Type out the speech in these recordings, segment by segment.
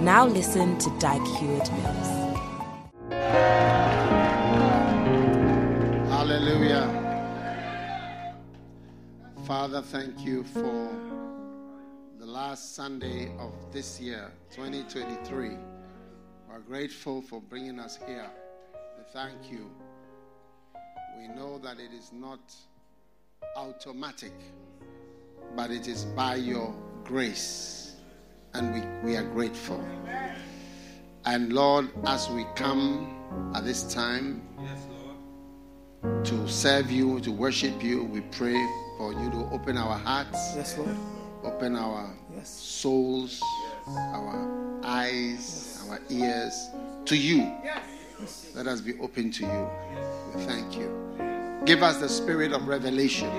Now listen to Dag Heward Mills. Hallelujah. Father, thank you for the last Sunday of this year, 2023. We're grateful for bringing us here. We thank you. We know that it is not automatic, but it is by your grace. And we, we are grateful. And Lord, as we come at this time to serve you, to worship you, we pray for you to open our hearts, Yes, Lord. open our Yes. souls, our eyes, our ears to you. Let us be open to you. We thank you. Give us the spirit of revelation.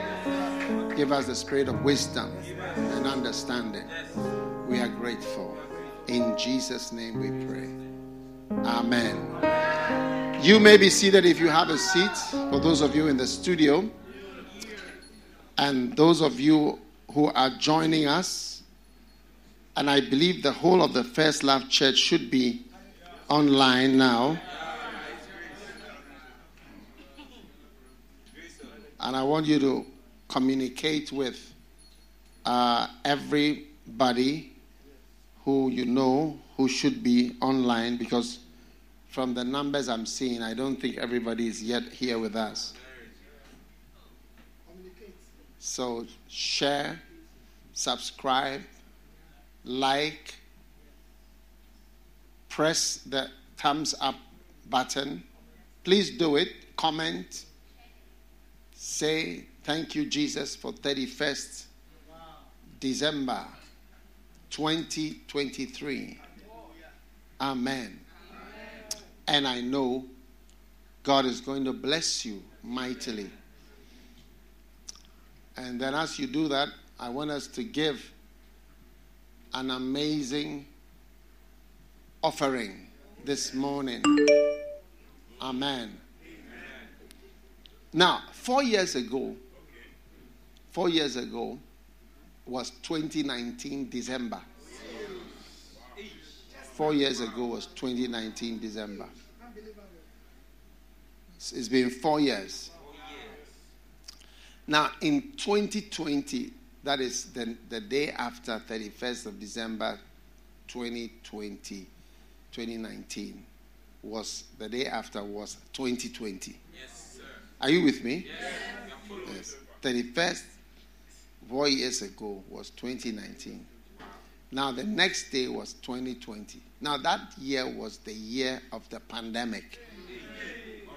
Give us the spirit of wisdom and understanding. We are grateful. In Jesus' name we pray. Amen. You may be seated if you have a seat. For those of you in the studio, and those of you who are joining us, and I believe the whole of the First Love Church should be online now. And I want you to communicate with uh, everybody who you know who should be online because from the numbers I'm seeing, I don't think everybody is yet here with us. So share, subscribe, like, press the thumbs up button. Please do it. Comment. Say thank you, Jesus, for 31st December 2023. Amen. And I know God is going to bless you mightily. And then, as you do that, I want us to give an amazing offering this morning. Amen. Now, four years ago, four years ago was 2019 December. Four years ago was 2019 December. It's been four years. Now, in 2020, that is the, the day after 31st of December 2020, 2019, was the day after was 2020. Yes, sir. Are you with me? Yes, Yes. 31st, four years ago, was 2019. Now, the next day was 2020. Now, that year was the year of the pandemic.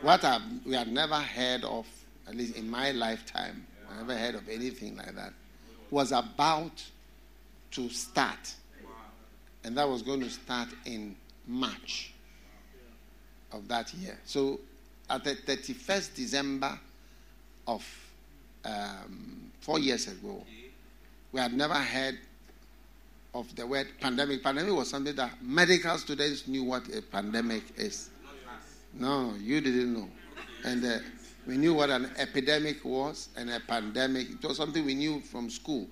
What I've, we had never heard of, at least in my lifetime, I never heard of anything like that, was about to start. And that was going to start in March of that year. So, at the 31st December of um, four years ago, we had never heard of the word pandemic. Pandemic was something that medical students knew what a pandemic is. No, you didn't know. And uh, we knew what an epidemic was and a pandemic. It was something we knew from school.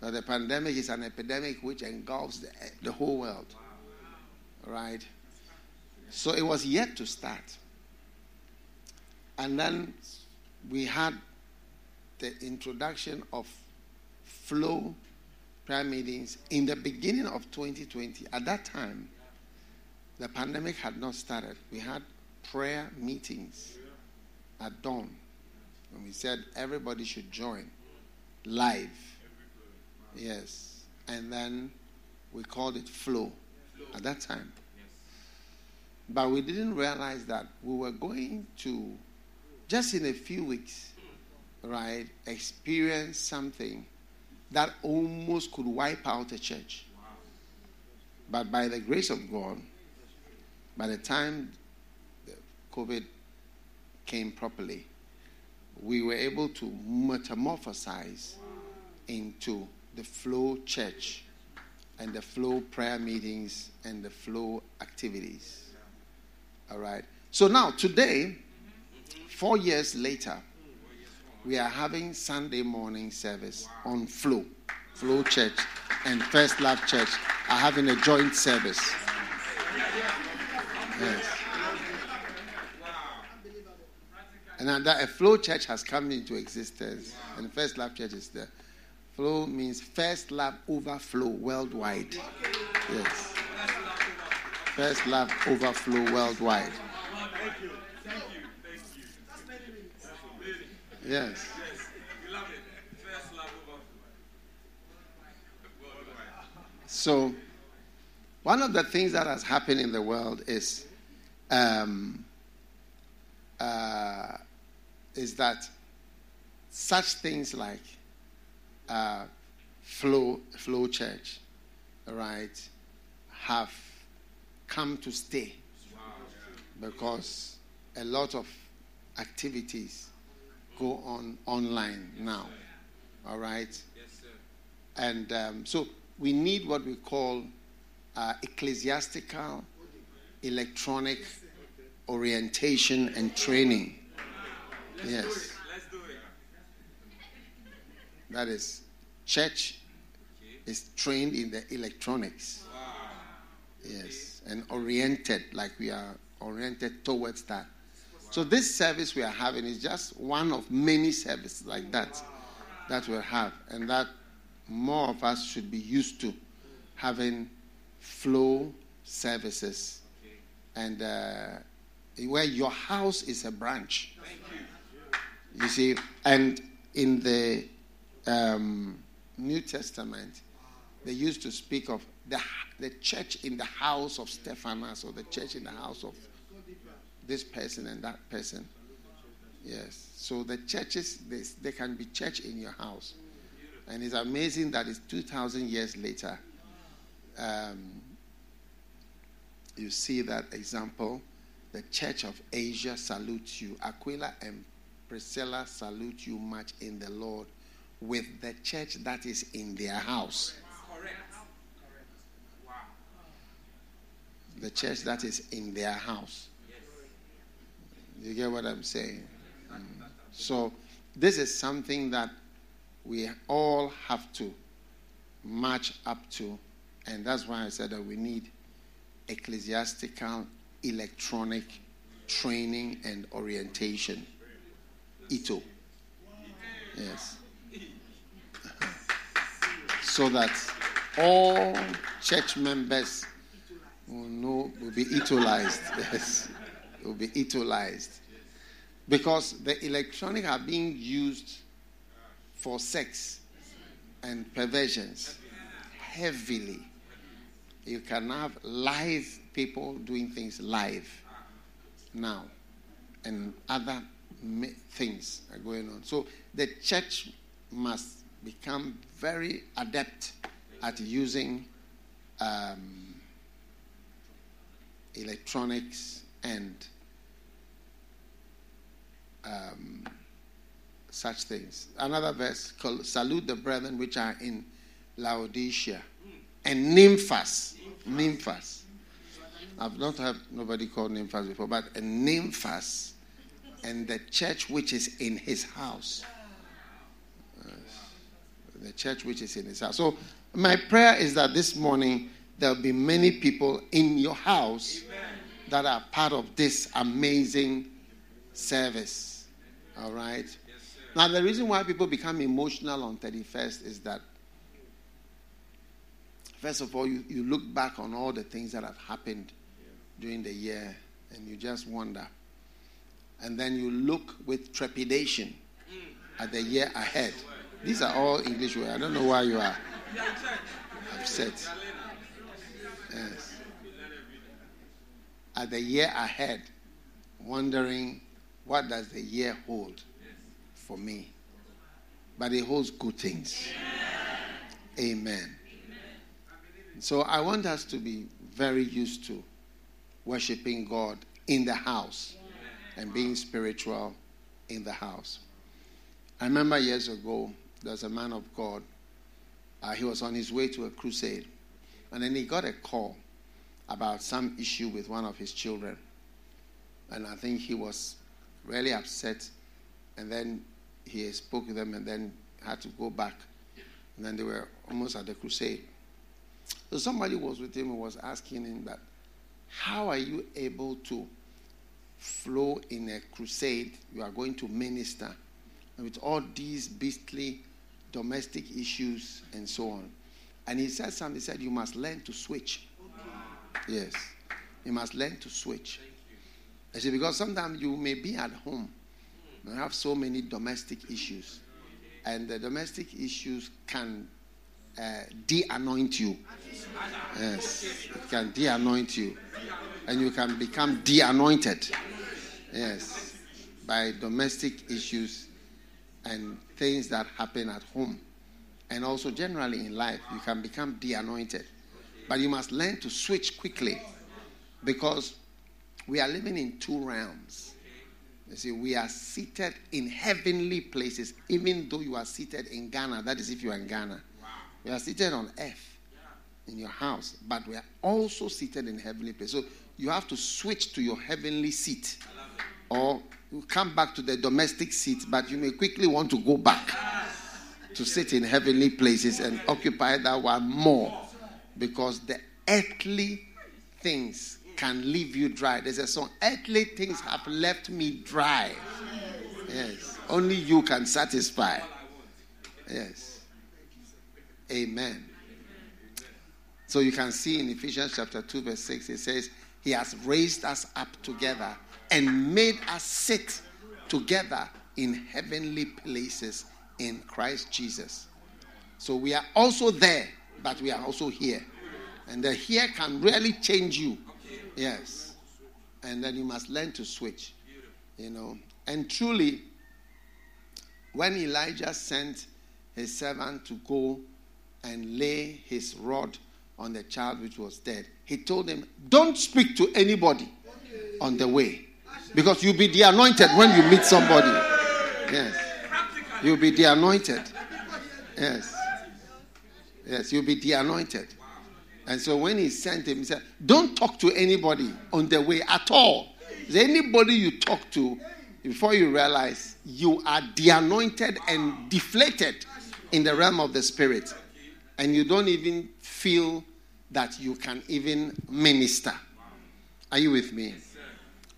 That the pandemic is an epidemic which engulfs the, the whole world. Right? So it was yet to start. And then we had the introduction of flow prayer meetings in the beginning of 2020. At that time, the pandemic had not started. We had prayer meetings at dawn. And we said everybody should join live. Yes. And then we called it flow at that time. But we didn't realize that we were going to, just in a few weeks, right, experience something that almost could wipe out a church. But by the grace of God, by the time the COVID came properly, we were able to metamorphosize into the flow church and the flow prayer meetings and the flow activities. All right. So now, today, four years later, we are having Sunday morning service on Flow. Flow Church and First Love Church are having a joint service. Yes. And that a Flow Church has come into existence, and First Love Church is there. Flow means First Love Overflow worldwide. Yes. First Love Overflow worldwide. Yes. So, one of the things that has happened in the world is um, uh, is that such things like uh, flow flow church, right, have come to stay because a lot of activities go on online now. All right, Yes, sir. and um, so we need what we call uh, ecclesiastical electronic orientation and training. Yes. let's do it. That is, church is trained in the electronics. Yes, and oriented, like we are oriented towards that. So this service we are having is just one of many services like that that we'll have, and that more of us should be used to having flow services and uh, where your house is a branch. You. see, and in the um, New Testament, they used to speak of the, the church in the house of Stephanas or the church in the house of this person and that person. Yes. So the churches, they, they can be church in your house. And it's amazing that it's 2,000 years later. Um, you see that example. The church of Asia salutes you. Aquila and Priscilla salute you much in the Lord with the church that is in their house. Correct. Wow. The church that is in their house. You get what I'm saying? Mm. So, this is something that we all have to match up to. And that's why I said that we need ecclesiastical electronic training and orientation. ITO. Yes. so that all church members will know will be itoized. Yes. Will be utilized. Because the electronic are being used for sex and perversions heavily. You can have live people doing things live now, and other things are going on. So the church must become very adept at using um, electronics and um, such things. Another verse called Salute the brethren which are in Laodicea and Nymphas. Nymphas. I've not heard nobody called Nymphas before, but a Nymphas and the church which is in his house. the church which is in his house. So, my prayer is that this morning there'll be many people in your house that are part of this amazing service. All right? Now, the reason why people become emotional on 31st is that, first of all, you, you look back on all the things that have happened during the year and you just wonder. And then you look with trepidation at the year ahead. These are all English words. I don't know why you are upset. Yes. At the year ahead, wondering what does the year hold? for me. But it holds good things. Amen. So I want us to be very used to worshiping God in the house and being spiritual in the house. I remember years ago, there's a man of God. Uh, he was on his way to a crusade, and then he got a call about some issue with one of his children. And I think he was really upset. And then he spoke to them and then had to go back. And then they were almost at the crusade. So somebody was with him and was asking him that, how are you able to flow in a crusade? You are going to minister and with all these beastly domestic issues and so on. And he said something, he said, You must learn to switch. Yes. You must learn to switch. I said, because sometimes you may be at home and have so many domestic issues. And the domestic issues can uh, de anoint you. Yes. It can de anoint you. And you can become de anointed. Yes. By domestic issues and things that happen at home. And also, generally in life, you can become de anointed. But you must learn to switch quickly because we are living in two realms. You see, we are seated in heavenly places, even though you are seated in Ghana. That is, if you are in Ghana. We are seated on earth in your house, but we are also seated in heavenly places. So you have to switch to your heavenly seat, or come back to the domestic seat, but you may quickly want to go back to sit in heavenly places and occupy that one more because the earthly things can leave you dry. There's a song, Earthly things have left me dry. Yes. Only you can satisfy. Yes. Amen. So you can see in Ephesians chapter 2, verse 6, it says, He has raised us up together and made us sit together in heavenly places in Christ Jesus. So we are also there but we are also here. And the here can really change you. Yes. And then you must learn to switch. You know. And truly, when Elijah sent his servant to go and lay his rod on the child which was dead, he told him, Don't speak to anybody on the way. Because you'll be the anointed when you meet somebody. Yes. You'll be the anointed. Yes. Yes, you'll be the anointed. And so when he sent him, he said, Don't talk to anybody on the way at all. Anybody you talk to, before you realize you are de anointed and deflated in the realm of the spirit. And you don't even feel that you can even minister. Are you with me?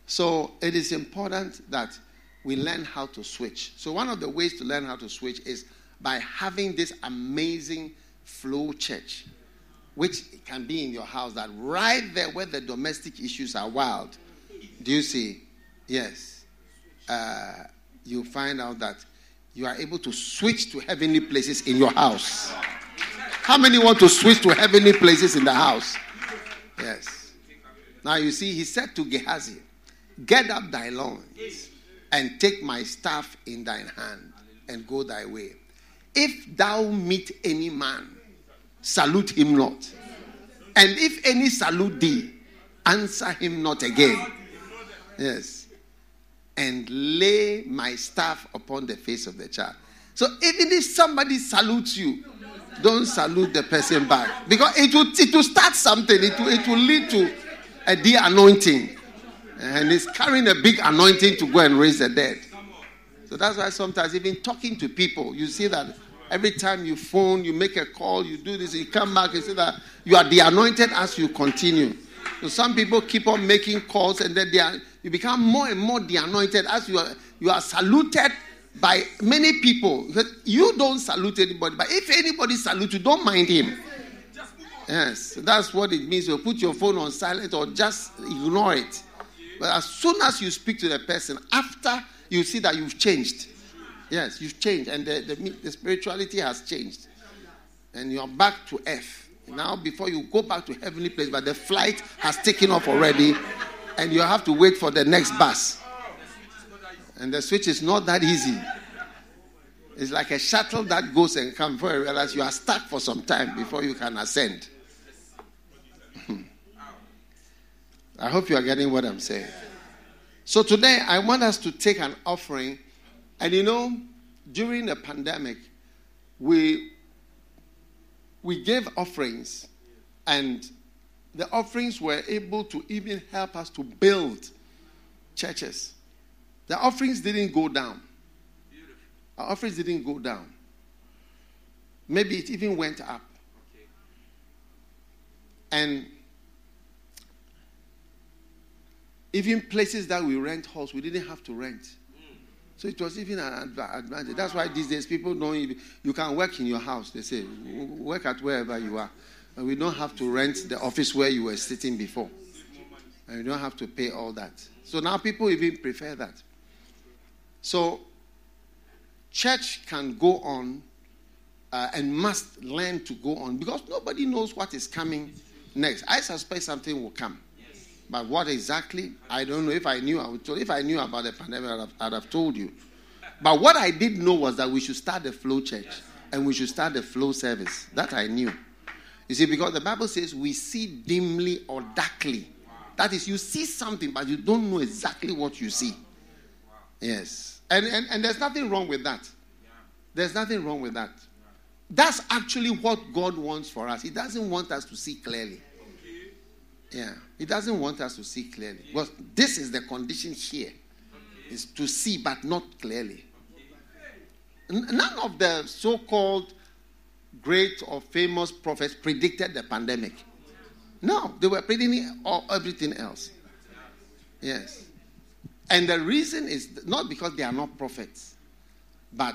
So it is important that we learn how to switch. So, one of the ways to learn how to switch is by having this amazing flow church, which can be in your house, that right there where the domestic issues are wild, do you see? Yes. Uh, you find out that you are able to switch to heavenly places in your house. How many want to switch to heavenly places in the house? Yes. Now you see, he said to Gehazi, Get up thy loins and take my staff in thine hand and go thy way. If thou meet any man salute him not. And if any salute thee, answer him not again. Yes. And lay my staff upon the face of the child. So even if somebody salutes you, don't salute the person back. Because it will, it will start something, it will, it will lead to a de anointing. And it's carrying a big anointing to go and raise the dead. So that's why sometimes, even talking to people, you see that Every time you phone, you make a call, you do this, you come back and say that you are the anointed as you continue. So some people keep on making calls and then they are, you become more and more the anointed as you are, you are saluted by many people. You don't salute anybody, but if anybody salutes you, don't mind him. Yes, that's what it means. You put your phone on silent or just ignore it. But as soon as you speak to the person, after you see that you've changed, Yes, you've changed, and the, the, the spirituality has changed. And you're back to earth. Now, before you go back to heavenly place, but the flight has taken off already, and you have to wait for the next bus. And the switch is not that easy. It's like a shuttle that goes and comes before you realize you are stuck for some time before you can ascend. I hope you are getting what I'm saying. So today I want us to take an offering. And you know, during the pandemic, we we gave offerings and the offerings were able to even help us to build churches. The offerings didn't go down. Our offerings didn't go down. Maybe it even went up. And even places that we rent halls, we didn't have to rent. So it was even an advantage. That's why these days people don't even, you can work in your house. They say, work at wherever you are. And we don't have to rent the office where you were sitting before. And you don't have to pay all that. So now people even prefer that. So church can go on uh, and must learn to go on because nobody knows what is coming next. I suspect something will come. But what exactly? I don't know. If I knew, I would. If I knew about the pandemic, I'd have, I'd have told you. But what I did know was that we should start the flow church and we should start the flow service. That I knew. You see, because the Bible says we see dimly or darkly. That is, you see something, but you don't know exactly what you see. Yes. And, and, and there's nothing wrong with that. There's nothing wrong with that. That's actually what God wants for us. He doesn't want us to see clearly. Yeah. He doesn't want us to see clearly. Because this is the condition here. here. Is to see but not clearly. None of the so-called great or famous prophets predicted the pandemic. No, they were predicting all, everything else. Yes. And the reason is not because they are not prophets, but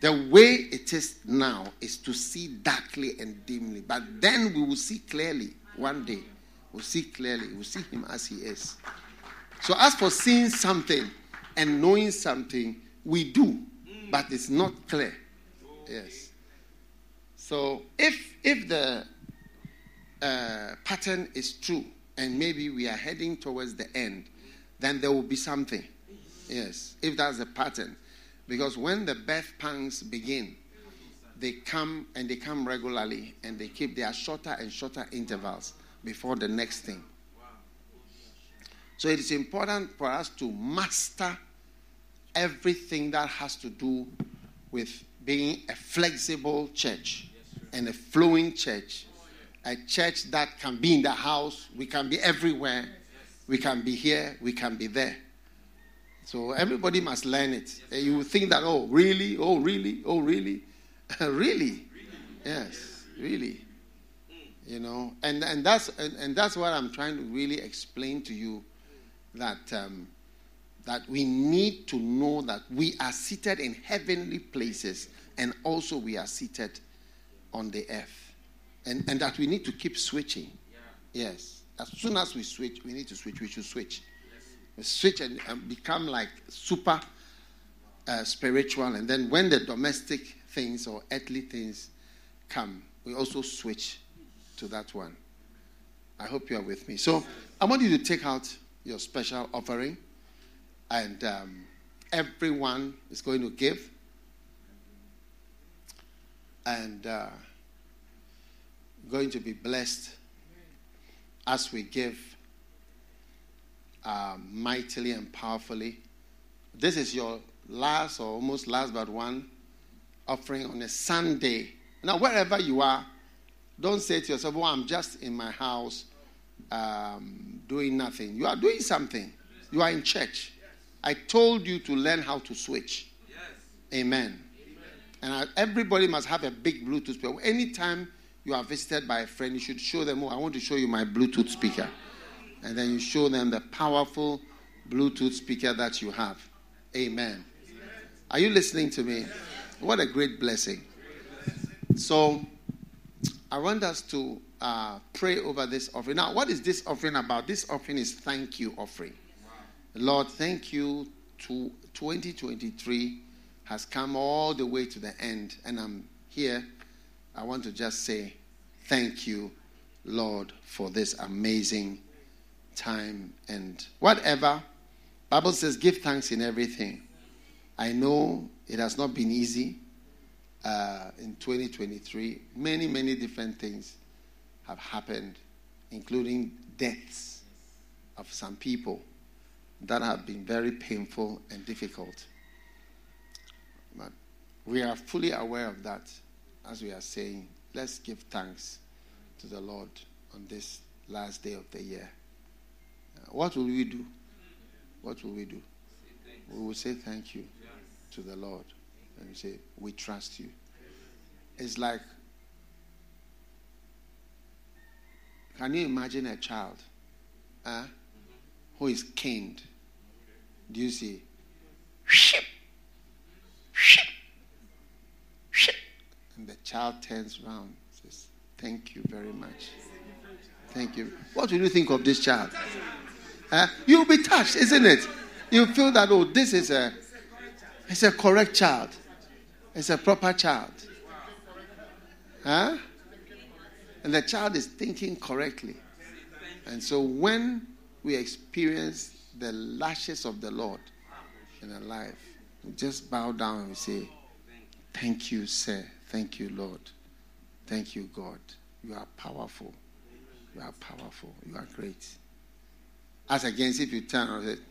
the way it is now is to see darkly and dimly. But then we will see clearly one day. We'll see clearly. We'll see him as he is. So, as for seeing something and knowing something, we do, but it's not clear. Yes. So, if if the uh, pattern is true, and maybe we are heading towards the end, then there will be something. Yes, if that's the pattern. Because when the birth pangs begin, they come and they come regularly and they keep their shorter and shorter intervals before the next thing. So it is important for us to master everything that has to do with being a flexible church and a flowing church. A church that can be in the house, we can be everywhere, we can be here, we can be there. So everybody must learn it. You think that, oh, really? Oh, really? Oh, really? really? Yes, really. You know, and, and that's and, and, that's what I'm trying to really explain to you that um, that we need to know that we are seated in heavenly places and also we are seated on the earth. And, and that we need to keep switching. Yeah. Yes. As soon as we switch, we need to switch. We should switch. Yes. Switch and, and, become like super uh, spiritual. And then when the domestic things or earthly things come, we also switch to that one. I hope you are with me. So I want you to take out your special offering, and um, everyone is going to give. And uh, going to be blessed as we give uh, mightily and powerfully. This is your last or almost last but one offering on a Sunday. Now, wherever you are, don't say to yourself, well, I'm just in my house um, doing nothing. You are doing something. You are in church. I told you to learn how to switch. Amen. And I, everybody must have a big Bluetooth speaker. Anytime you are visited by a friend, you should show them, oh, I want to show you my Bluetooth speaker. And then you show them the powerful Bluetooth speaker that you have. Amen. Are you listening to me? What a great blessing. So, I want us to uh, pray over this offering. Now, what is this offering about? This offering is thank you offering. Wow. Lord, thank you to 2023 has come all the way to the end, and I'm here. I want to just say thank you, Lord, for this amazing time and whatever. Bible says, give thanks in everything. I know it has not been easy uh, in 2023, many, many different things have happened, including deaths. of some people that have been very painful and difficult. But we are fully aware of that as we are saying, let's give thanks to the Lord on this last day of the year. Uh, what will we do? What will we do? We will say thank you to the Lord. And say, We trust you. It's like, can you imagine a child uh, who is caned? Do you see? And the child turns around says, Thank you very much. Thank you. What will you think of this child? You'll be touched, isn't it? You feel that, oh, this is a, it's a correct child. It's a proper child. Huh? And the child is thinking correctly. And so when we experience the lashes of the Lord in our life, we just bow down and we say, Thank you, sir. Thank you, Lord. Thank you, God. You are powerful. You are powerful. You are great. As against if you turn and say,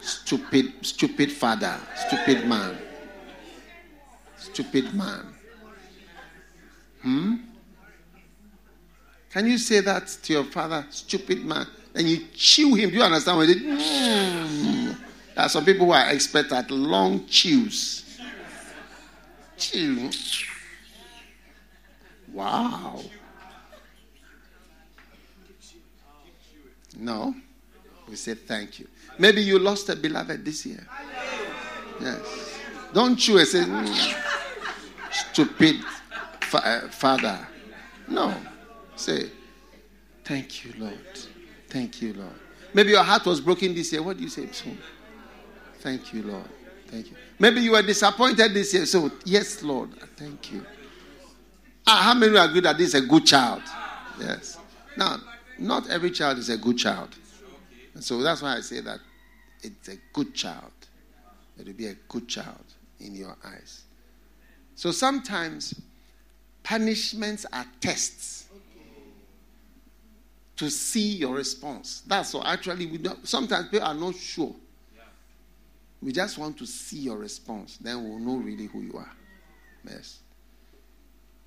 stupid, stupid father, stupid man, stupid man. Hmm? Can you say that to your father, stupid man? And you chew him. Do you understand what it is? Mm. There are some people who are expert at long chews. Chew. Wow. No. We say thank you. Maybe you lost a beloved this year. Yes. Don't chew and say, mm, stupid fa- uh, father. No. Say, thank you, Lord. Thank you, Lord. Maybe your heart was broken this year. What do you say? So, thank you, Lord. Thank you. Maybe you were disappointed this year. So, yes, Lord. Thank you. Ah, how many agree that this is a good child? Yes. Now, not every child is a good child. So that's why I say that it's a good child. It will be a good child in your eyes. So sometimes punishments are tests to see your response. That's all. Actually, we don't, sometimes people are not sure. We just want to see your response. Then we'll know really who you are. Yes.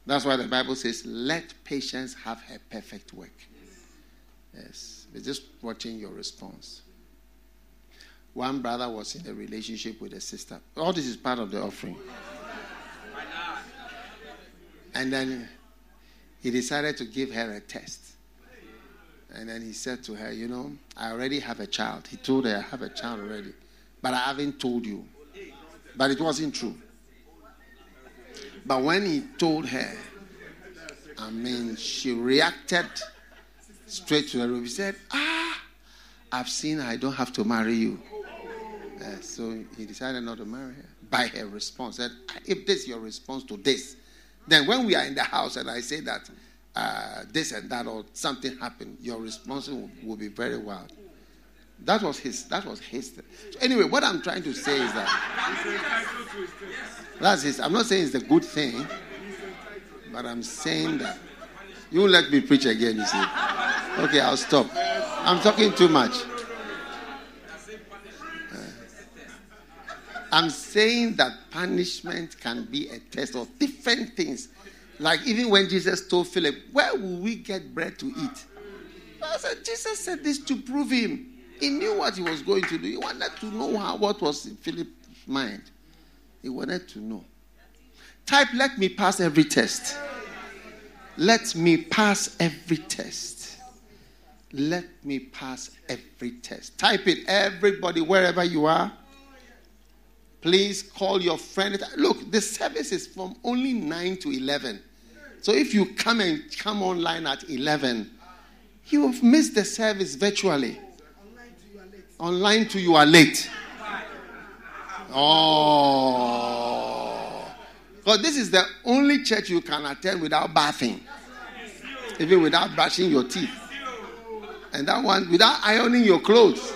That's why the Bible says, let patience have her perfect work. Yes. We're just watching your response. One brother was in a relationship with a sister. All this is part of the offering. And then he decided to give her a test. And then he said to her, You know, I already have a child. He told her, I have a child already. But I haven't told you. But it wasn't true. But when he told her, I mean, she reacted straight to the room. He said, Ah, I've seen I don't have to marry you. Uh, so he decided not to marry her by her response. Said, if this is your response to this, then when we are in the house and I say that uh, this and that or something happened, your response will, will, be very wild. That was his. That was his. So anyway, what I'm trying to say is that that's his. I'm not saying it's a good thing, but I'm saying that you let me preach again. You see. Okay, I'll stop. I'm talking too much. I'm saying that punishment can be a test of different things. Like even when Jesus told Philip, Where will we get bread to eat? Said, Jesus said this to prove him. He knew what he was going to do. He wanted to know how, what was in Philip's mind. He wanted to know. Type, let me pass every test. Let me pass every test. Let me pass every test. Type it, everybody, wherever you are. Please call your friend. Look, the service is from only 9 to 11. So if you come and come online at 11, you have missed the service virtually. Online to you are late. Oh. Because this is the only church you can attend without bathing, even without brushing your teeth. And that one without ironing your clothes.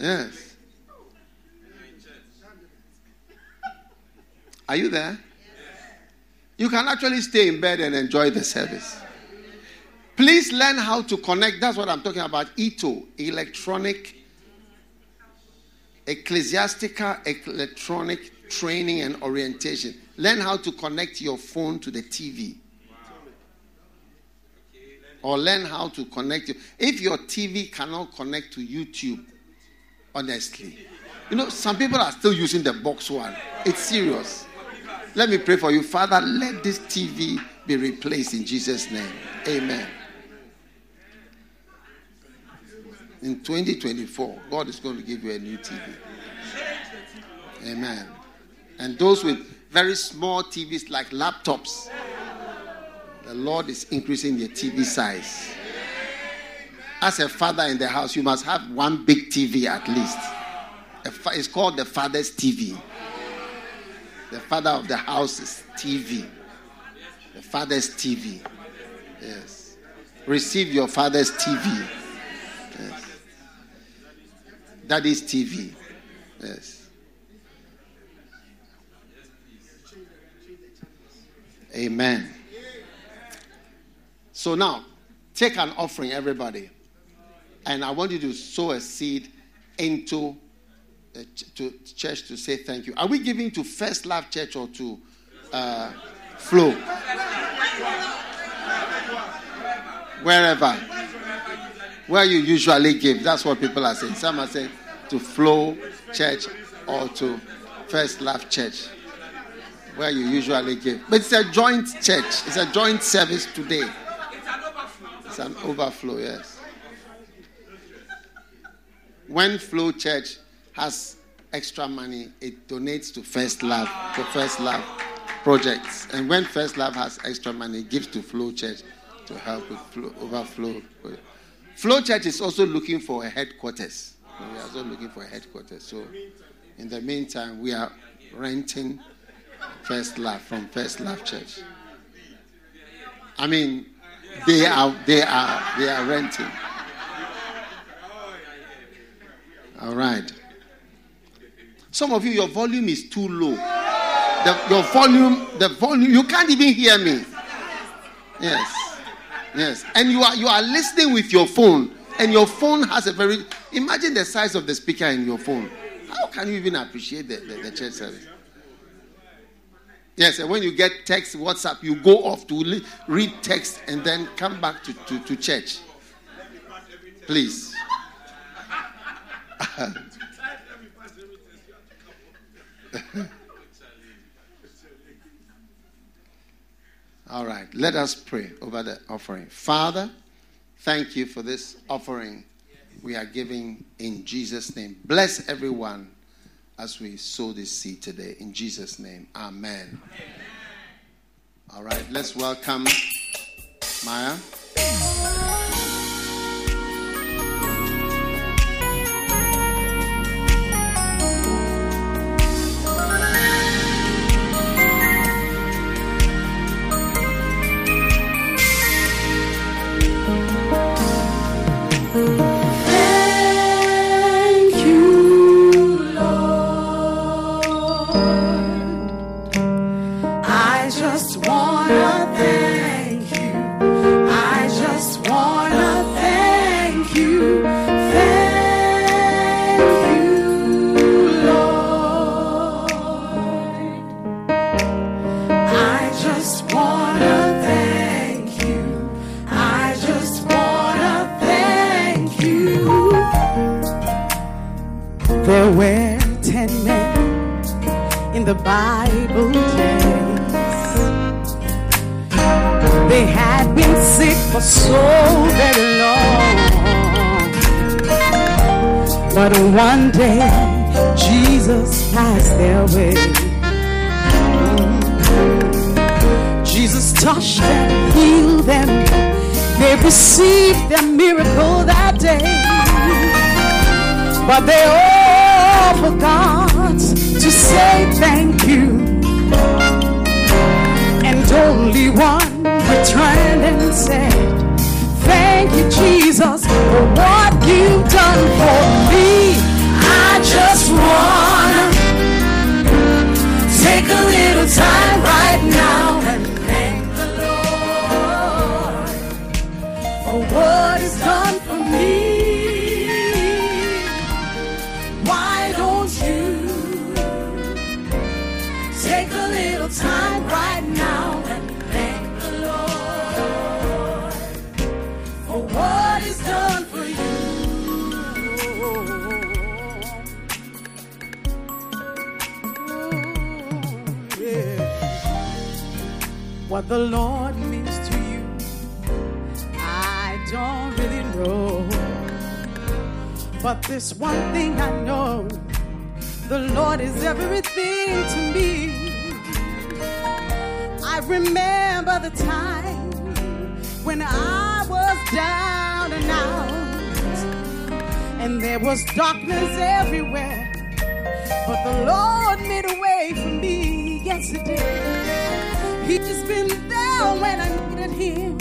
Yes. Are you there? You can actually stay in bed and enjoy the service. Please learn how to connect. That's what I'm talking about. ETO, electronic, ecclesiastical, electronic training and orientation. Learn how to connect your phone to the TV. Or learn how to connect. If your TV cannot connect to YouTube, honestly, you know, some people are still using the box one. It's serious. Let me pray for you. Father, let this TV be replaced in Jesus' name. Amen. In 2024, God is going to give you a new TV. Amen. And those with very small TVs like laptops, the Lord is increasing their TV size. As a father in the house, you must have one big TV at least. It's called the father's TV. The father of the house is TV. The father's TV. Yes. Receive your father's TV. Yes. Daddy's TV. Yes. Amen. So now, take an offering, everybody. And I want you to sow a seed into uh, to church to say thank you. Are we giving to First Love Church or to uh, Flow? Wherever. Where you usually give. That's what people are saying. Some are saying to Flow Church or to First Love Church, where you usually give. But it's a joint church, it's a joint service today. It's an overflow, yes. When Flow Church has extra money, it donates to First Love, to First Love projects. And when First Love has extra money, it gives to Flow Church to help with flow, overflow. Flow Church is also looking for a headquarters. We are also looking for a headquarters. So, in the meantime, we are renting First Love from First Love Church. I mean, they are they are they are renting. All right. Some of you, your volume is too low. The, your volume, the volume, you can't even hear me. Yes. Yes. And you are you are listening with your phone, and your phone has a very imagine the size of the speaker in your phone. How can you even appreciate the, the, the church service? Yes, and when you get text, WhatsApp, you go off to read text and then come back to, to, to church. Please. All right, let us pray over the offering. Father, thank you for this offering we are giving in Jesus' name. Bless everyone as we sow this seed today. In Jesus' name, amen. amen. All right, let's welcome Maya. Bible days. They had been sick for so very long. But one day, Jesus passed their way. Jesus touched them, healed them. They received their miracle that day. But they all forgot to say thank you. And only one returned and said, Thank you, Jesus, for what you've done for me. I just wanna take a little time right what the Lord means to you. I don't really know. But this one thing I know the Lord is everything to me. I remember the time when I was down and out, and there was darkness everywhere. But the Lord made a been there when I needed him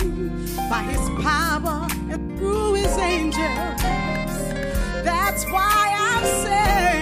by his power and through his angels. That's why I'm saying.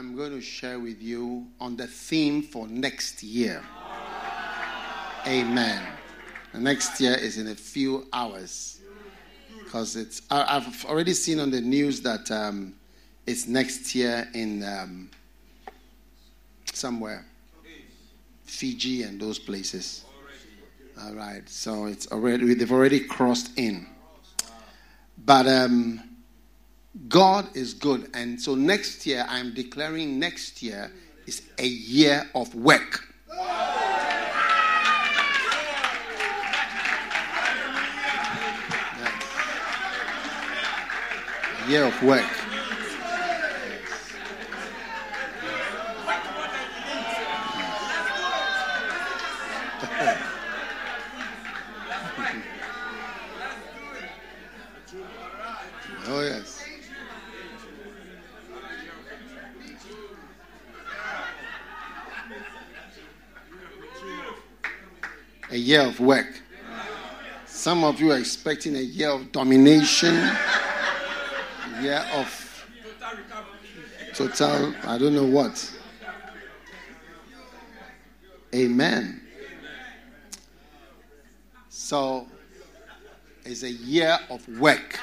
I'm going to share with you on the theme for next year. Amen. The next year is in a few hours. Because it's, I, have already seen on the news that um, it's next year in um, somewhere, Fiji and those places. All right, so it's already, they've already crossed in. But um, God is good, and so next year I'm declaring next year is a year of work. year of work. oh, yes. A year of work. Some of you are expecting a year of domination year of total, I don't know what. Amen. So, it's a year of work.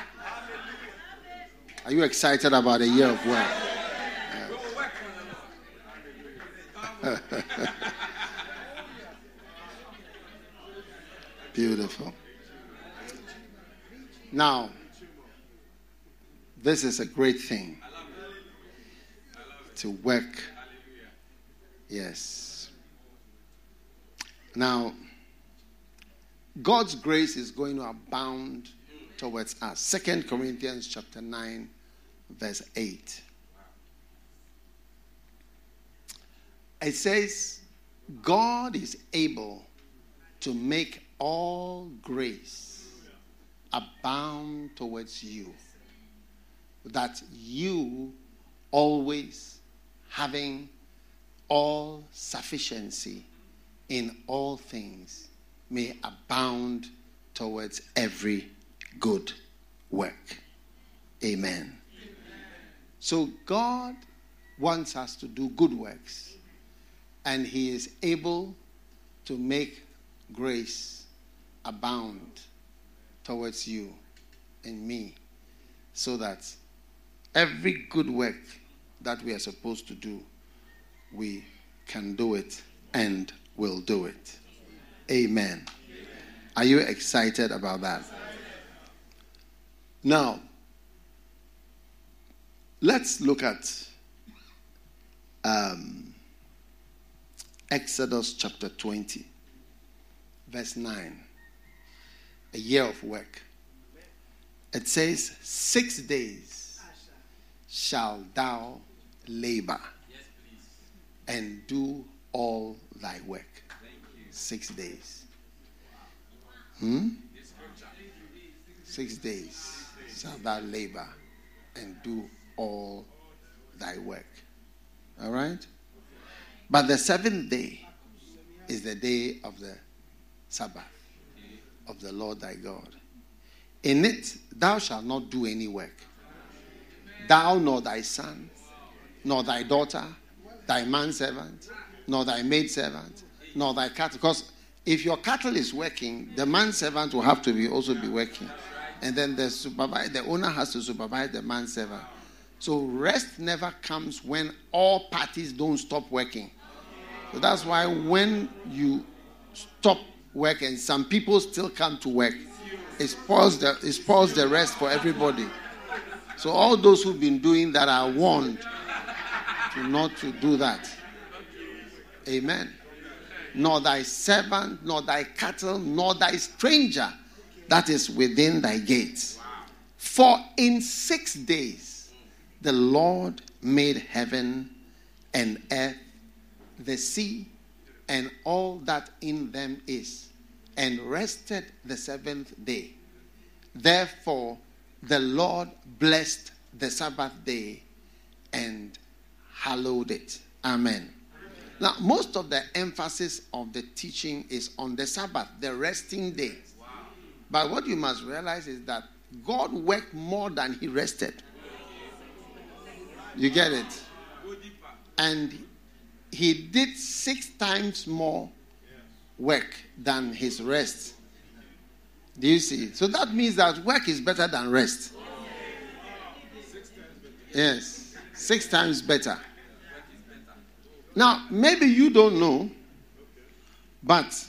Are you excited about a year of work? Yes. Beautiful. Now, this is a great thing to work. Yes. Now, God's grace is going to abound towards us. Second Corinthians chapter 9, verse 8. It says, God is able to make all grace abound towards you that you always having all sufficiency in all things may abound towards every good work. Amen. Amen. So God wants us to do good works, and He is able to make grace abound towards you and me so that Every good work that we are supposed to do, we can do it and will do it. Amen. Are you excited about that? Now, let's look at um, Exodus chapter 20, verse 9. A year of work. It says, Six days shall thou labor and do all thy work. Six days. Hmm? Six days shall thou labor and do all thy work. All right? But the seventh day is the day of the Sabbath of the Lord thy God. In it thou shalt not do any work Thou nor thy son, nor thy daughter, thy manservant, nor thy maidservant, nor thy cattle. Because if your cattle is working, the manservant will have to be also be working. And then the supervisor, the owner has to supervise the manservant. So rest never comes when all parties don't stop working. So that's why when you stop work and some people still come to work, it spoils the, it spoils the rest for everybody. So all those who've been doing that are warned to not to do that. Amen. Nor thy servant, nor thy cattle, nor thy stranger that is within thy gates. For in six days the Lord made heaven and earth, the sea, and all that in them is, and rested the seventh day. Therefore, the Lord blessed the Sabbath day and hallowed it. Amen. Now, most of the emphasis of the teaching is on the Sabbath, the resting day. But what you must realize is that God worked more than he rested. You get it? And he did six times more work than his rest. Do you see? So that means that work is better than rest. Yes, six times better. Now, maybe you don't know, but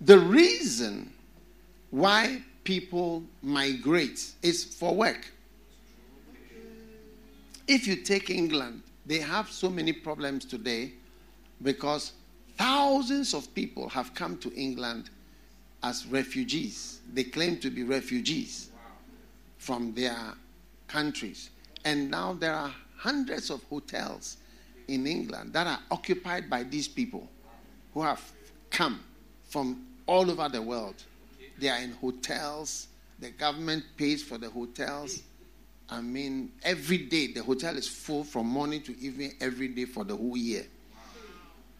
The reason why people migrate is for work. If you take England, they have so many problems today because thousands of people have come to England as refugees. They claim to be refugees from their countries. And now there are hundreds of hotels in England that are occupied by these people who have come from all over the world. They are in hotels. The government pays for the hotels. I mean, every day the hotel is full from morning to evening, every day for the whole year.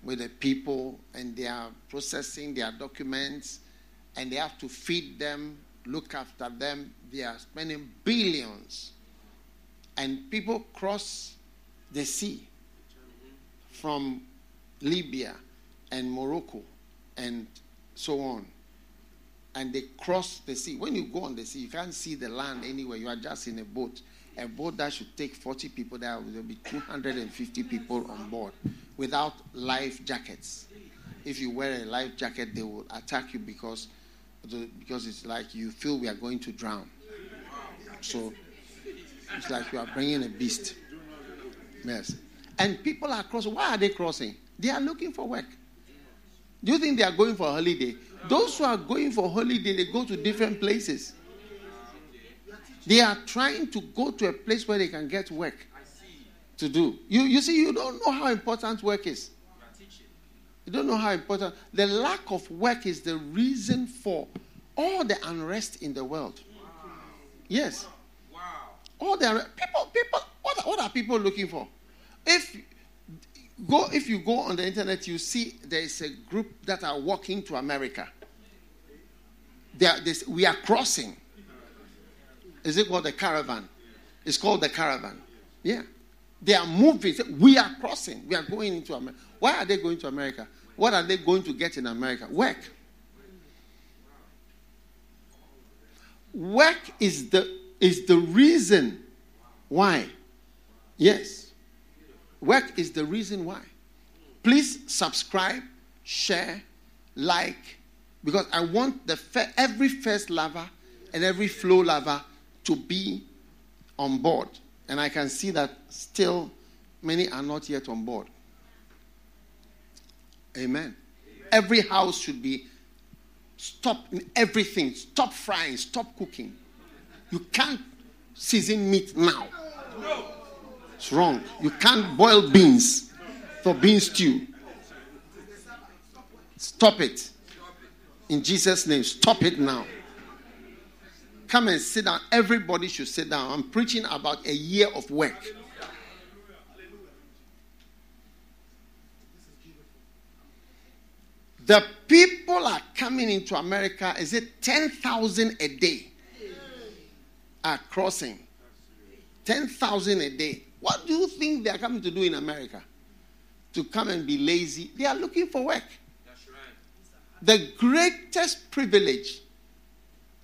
With the people, and they are processing their documents, and they have to feed them, look after them. They are spending billions. And people cross the sea from Libya and Morocco and so on. And they cross the sea. When you go on the sea, you can't see the land anywhere. You are just in a boat. A boat that should take 40 people, there will be 250 people on board without life jackets. If you wear a life jacket, they will attack you because, because it's like you feel we are going to drown. So it's like you are bringing a beast. Yes. And people are crossing. Why are they crossing? They are looking for work. Do you think they are going for a holiday? Those who are going for holiday, they go to different places. They are trying to go to a place where they can get work to do. You, you see, you don't know how important work is. You don't know how important. The lack of work is the reason for all the unrest in the world. Yes. All the people, people, what, what are people looking for? If go if you go on the internet, you see there is a group that are walking to America. They are, this, we are crossing. Is it called the caravan? It's called the caravan. Yeah. They are moving. We are crossing. We are going into America. Why are they going to America? What are they going to get in America? Work. Work is the is the reason why. Yes. Work is the reason why. Please subscribe, share, like, because I want the every first lover and every flow lover to be on board. And I can see that still many are not yet on board. Amen. Every house should be stop everything, stop frying, stop cooking. You can't season meat now. It's wrong. You can't boil beans for bean stew. Stop it. In Jesus' name, stop it now. Come and sit down. Everybody should sit down. I'm preaching about a year of work. The people are coming into America, is it 10,000 a day? Are crossing. 10,000 a day. What do you think they are coming to do in America? To come and be lazy? They are looking for work. That's right. The greatest privilege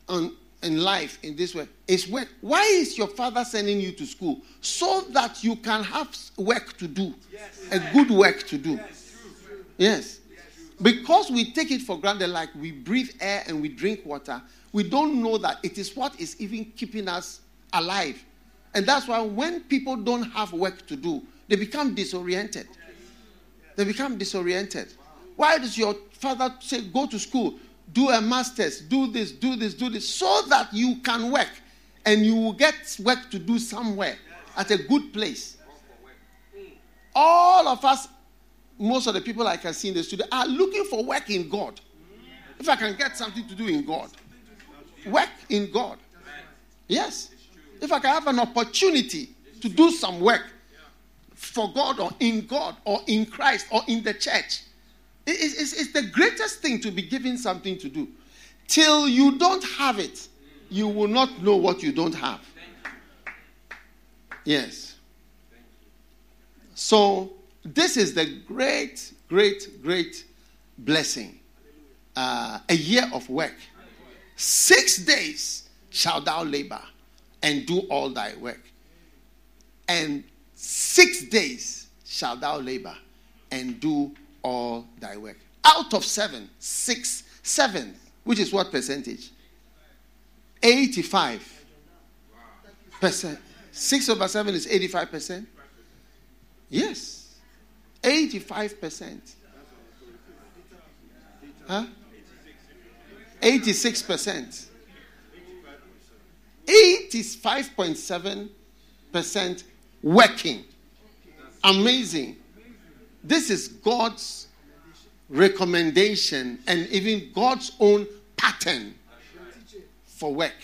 on, in life in this way is. Why is your father sending you to school? So that you can have work to do, yes. a good work to do. Yes. yes. Because we take it for granted, like we breathe air and we drink water, we don't know that it is what is even keeping us alive. And that's why when people don't have work to do, they become disoriented. They become disoriented. Why does your father say, go to school, do a master's, do this, do this, do this, so that you can work and you will get work to do somewhere at a good place? All of us, most of the people I can see in the studio, are looking for work in God. If I can get something to do in God, work in God. Yes if I can have an opportunity to do some work for God or in God or in Christ or in the church, it's, it's, it's the greatest thing to be given something to do. Till you don't have it, you will not know what you don't have. Yes. So, this is the great, great, great blessing. Uh, a year of work. Six days shall thou labor and do all thy work. And six days shalt thou labor and do all thy work. Out of seven, six, seven, which is what percentage? 85 percent. 6 over 7 is 85 percent. Yes. 85 percent. Huh? 86 percent. 85.7 percent working. Amazing. This is God's recommendation and even God's own pattern for work.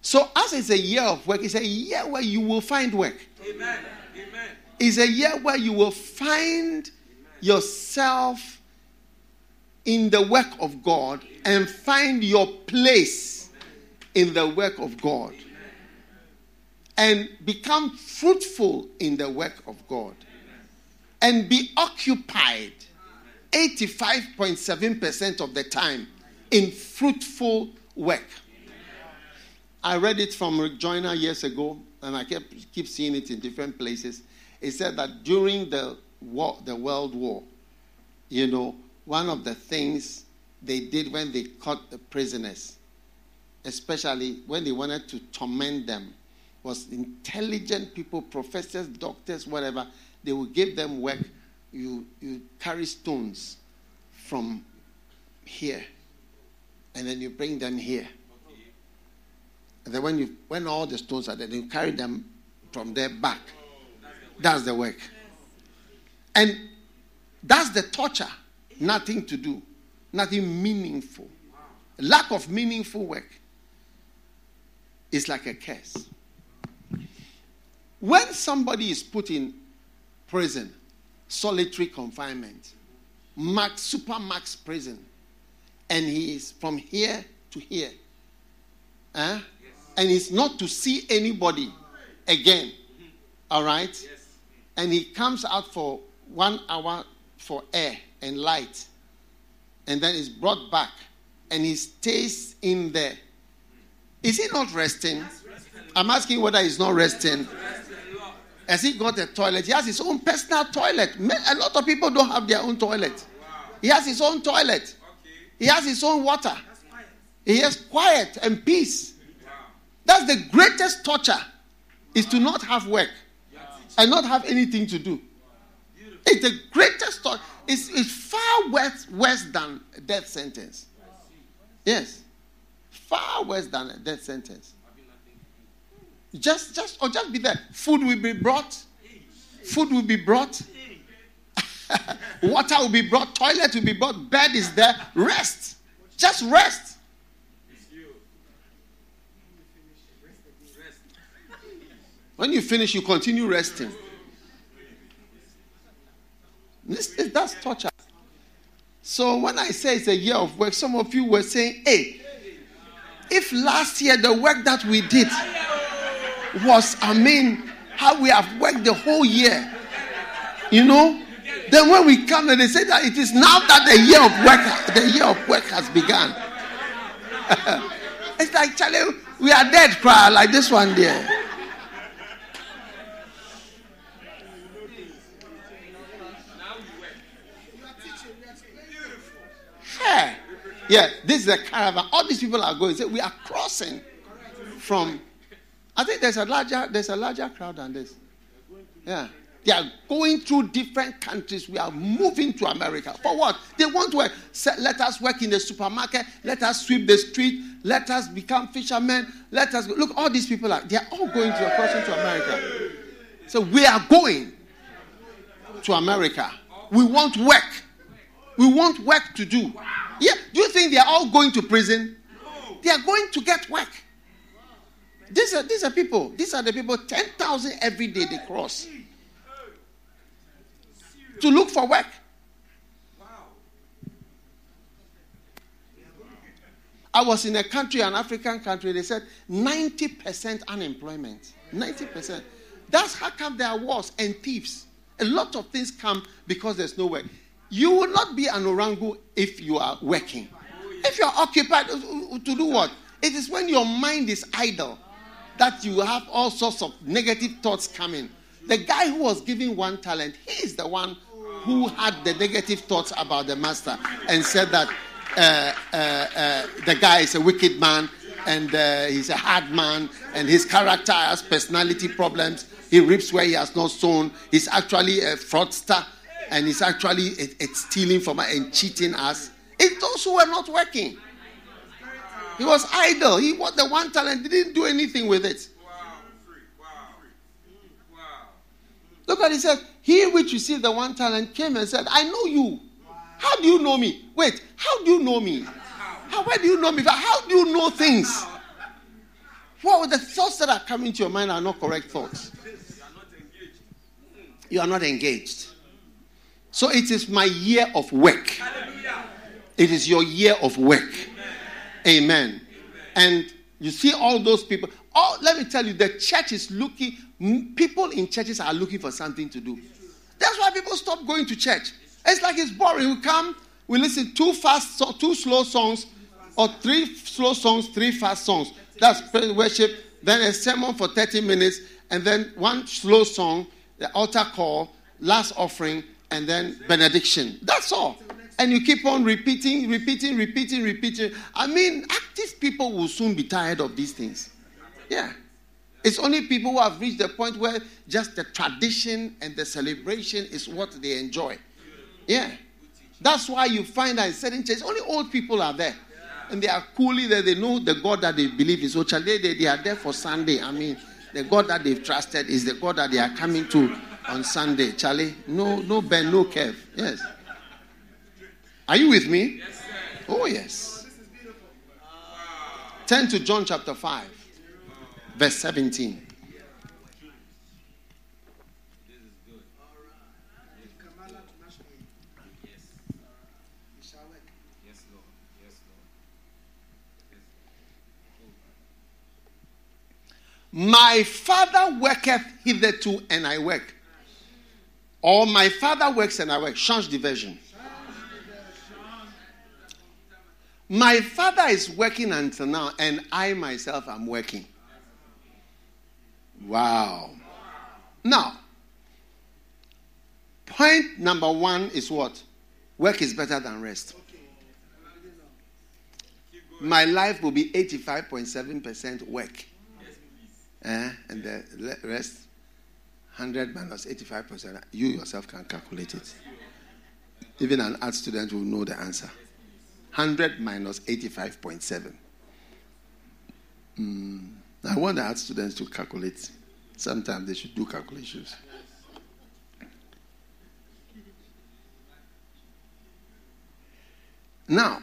So, as it's a year of work, it's a year where you will find work. Amen. Amen. It's a year where you will find yourself in the work of God and find your place in the work of God and become fruitful in the work of God and be occupied 85.7% of the time in fruitful work. I read it from Rick Joyner years ago, and I kept, keep seeing it in different places. It said that during the, war, the World War, you know, one of the things they did when they caught the prisoners, especially when they wanted to torment them, was intelligent people, professors, doctors, whatever. They would give them work. You, you carry stones from here, and then you bring them here. And then when you when all the stones are there, you carry them from there back. That's the work. And that's the torture. Nothing to do. Nothing meaningful. Lack of meaningful work is like a curse. When somebody is put in prison, solitary confinement, max, super max prison, and he is from here to here, eh? and he's not to see anybody again, all right? And he comes out for one hour for air and light, and then is brought back, and he stays in there. Is he not resting? I'm asking whether he's not resting. Has he got a toilet? He has his own personal toilet. A lot of people don't have their own toilet. He has his own toilet. He has his own water. He has quiet and peace. That's the greatest torture is to not have work and not have anything to do. It's the greatest torture. It's, it's far worse, worse than a death sentence. Yes. Far worse than a death sentence. Just, just, or just be there. Food will be brought. Food will be brought. Water will be brought. Toilet will be brought. Bed is there. Rest. Just rest. When you finish, you continue resting. This, that's torture. So when I say it's a year of work, some of you were saying, hey, if last year the work that we did was, I mean, how we have worked the whole year. You know? Then when we come and they say that it is now that the year of work, the year of work has begun. it's like Charlie, we are dead, cry like this one there. Yeah. yeah, this is a caravan. All these people are going. Say, we are crossing from I think there's a larger there's a larger crowd than this. Yeah. They are going through different countries. We are moving to America. For what? They want to uh, work. Let us work in the supermarket. Let us sweep the street. Let us become fishermen. Let us go. Look, all these people are they are all going to crossing to America. So we are going to America. We want work. We want work to do. Yeah. Do you think they are all going to prison? They are going to get work. These are, these are people. These are the people, 10,000 every day they cross to look for work. I was in a country, an African country, they said 90% unemployment. 90%. That's how come there are wars and thieves. A lot of things come because there's no work. You will not be an orangu if you are working. If you are occupied, to do what? It is when your mind is idle that you have all sorts of negative thoughts coming. The guy who was giving one talent, he is the one who had the negative thoughts about the master and said that uh, uh, uh, the guy is a wicked man and uh, he's a hard man and his character has personality problems. He reaps where he has not sown. He's actually a fraudster and he's actually it, it's stealing from us and cheating us. It's those who were not working. He was idle. He was the one talent, he didn't do anything with it. Wow, wow, wow. Look at it, says, He which received the one talent came and said, I know you. How do you know me? Wait, how do you know me? How, where do you know me? How do you know things? What the thoughts that are coming to your mind are not correct thoughts. You are not engaged. So it is my year of work. It is your year of work. Amen. And you see all those people. Oh, let me tell you, the church is looking, people in churches are looking for something to do. That's why people stop going to church. It's like it's boring. We come, we listen two fast, two slow songs, or three slow songs, three fast songs. That's worship. Then a sermon for 30 minutes, and then one slow song, the altar call, last offering, and then benediction. That's all. And you keep on repeating, repeating, repeating, repeating. I mean, active people will soon be tired of these things. Yeah. It's only people who have reached the point where just the tradition and the celebration is what they enjoy. Yeah. That's why you find that in certain churches, only old people are there. And they are coolly there. They know the God that they believe in. So, they, they are there for Sunday. I mean, the God that they've trusted is the God that they are coming to on Sunday. Charlie, no, no bend, no curve. Yes. Are you with me? Yes, oh, yes. Turn to John chapter 5, verse 17. My father worketh hitherto, and I work. Or my father works and I work. Change the version. My father is working until now, and I myself am working. Wow. Now, point number one is what? Work is better than rest. My life will be 85.7% work. Eh? And the rest, 100 minus 85%. You yourself can calculate it. Even an art student will know the answer. 100 minus 85.7. Mm. I want art students to calculate. Sometimes they should do calculations. Now,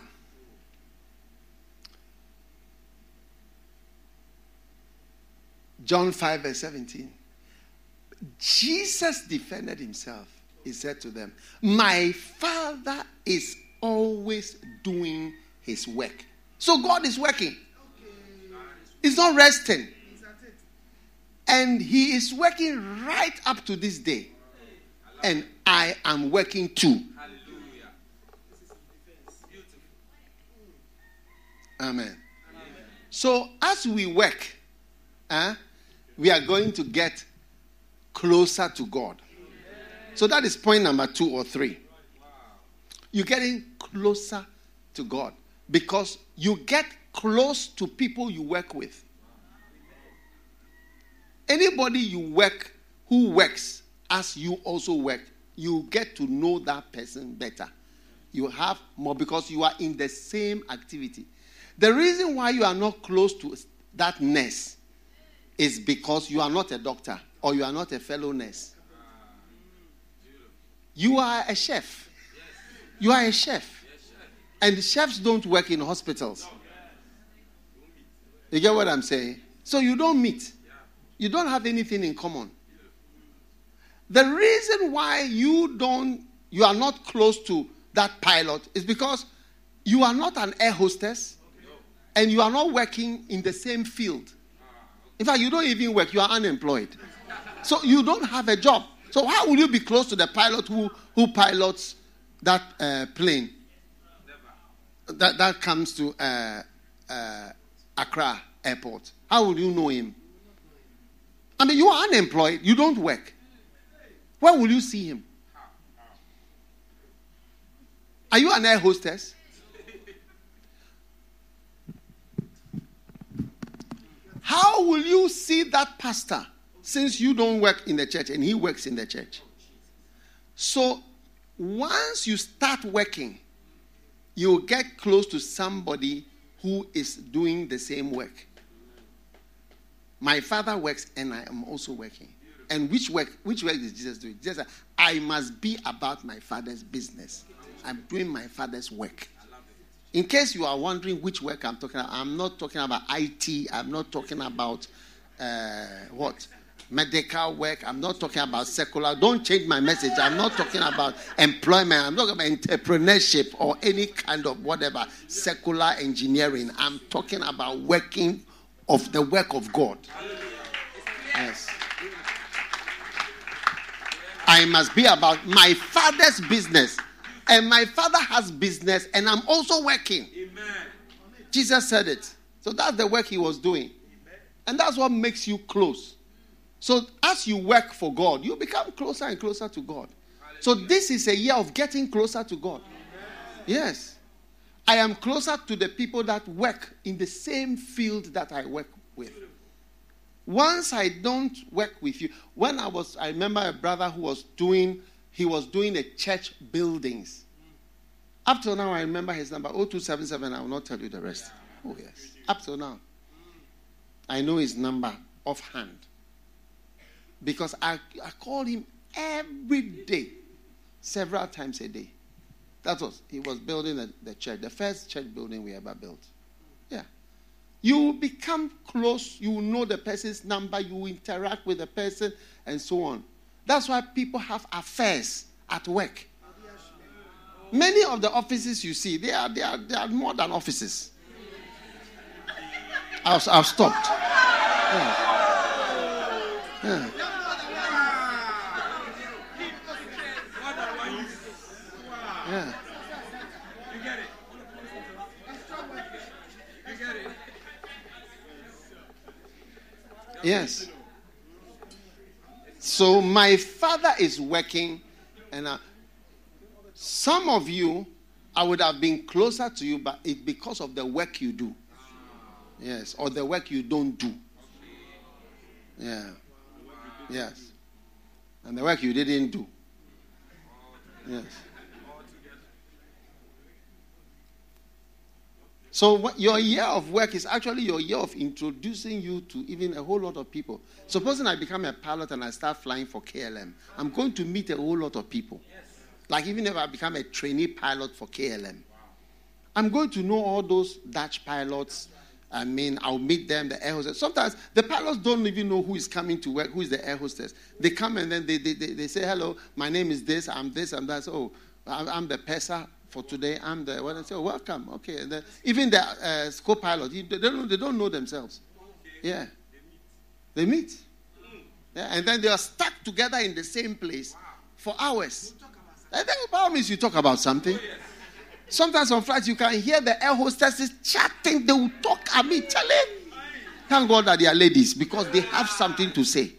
John 5, verse 17. Jesus defended himself. He said to them, My Father is always doing his work. So God is working. He's not resting. And he is working right up to this day. And I am working too. Amen. So as we work, uh, we are going to get closer to God. So that is point number two or three. You're getting closer to God because you get close to people you work with. Anybody you work who works as you also work, you get to know that person better. You have more because you are in the same activity. The reason why you are not close to that nurse is because you are not a doctor or you are not a fellow nurse. You are a chef. You are a chef. And chefs don't work in hospitals. You get what I'm saying? So you don't meet. You don't have anything in common. The reason why you don't you are not close to that pilot is because you are not an air hostess and you are not working in the same field. In fact, you don't even work, you are unemployed. So you don't have a job. So how will you be close to the pilot who, who pilots that uh, plane that, that comes to uh, uh, Accra airport? How will you know him? I mean, you are unemployed, you don't work. Where will you see him? Are you an air hostess? How will you see that pastor since you don't work in the church and he works in the church? So once you start working, you'll get close to somebody who is doing the same work. My father works and I am also working. And which work which work is Jesus doing? Jesus said, I must be about my father's business. I'm doing my father's work. In case you are wondering which work I'm talking about, I'm not talking about IT, I'm not talking about uh, what? Medical work, I'm not talking about secular. Don't change my message. I'm not talking about employment, I'm not talking about entrepreneurship or any kind of whatever, secular engineering. I'm talking about working of the work of God. Yes. I must be about my father's business. And my father has business, and I'm also working. Amen. Jesus said it. So that's the work he was doing. And that's what makes you close. So as you work for God, you become closer and closer to God. Hallelujah. So this is a year of getting closer to God. Amen. Yes. I am closer to the people that work in the same field that I work with. Once I don't work with you, when I was, I remember a brother who was doing, he was doing a church buildings. Up till now, I remember his number 0277. I will not tell you the rest. Oh, yes. Up till now. Mm. I know his number offhand. Because I, I call him every day, several times a day. That was, he was building the, the church, the first church building we ever built. Yeah. You become close, you know the person's number, you interact with the person, and so on. That's why people have affairs at work. Many of the offices you see, they are, they are, they are more than offices. I've, I've stopped. Yeah. Yeah. Yeah. You get it. You get it. Yes. So my father is working, and uh, some of you, I would have been closer to you, but it's because of the work you do. Yes, or the work you don't do. Yeah. Yes. And the work you didn't do. Yes. So your year of work is actually your year of introducing you to even a whole lot of people. Supposing I become a pilot and I start flying for KLM, I'm going to meet a whole lot of people. Like even if I become a trainee pilot for KLM, I'm going to know all those Dutch pilots. I mean, I'll meet them, the air hostess. Sometimes the pilots don't even know who is coming to work, who is the air hostess. They come and then they, they, they, they say, hello, my name is this, I'm this, I'm that. So, oh, I'm the purser for today. I'm the what I say, oh, welcome. Okay. And then even the uh, co-pilot, they don't, they don't know themselves. Yeah. They meet. Yeah, and then they are stuck together in the same place for hours. I think the problem is you talk about something. Sometimes on flights you can hear the air hostesses chatting. They will talk. I mean, telling. Thank God that they are ladies because they have something to say.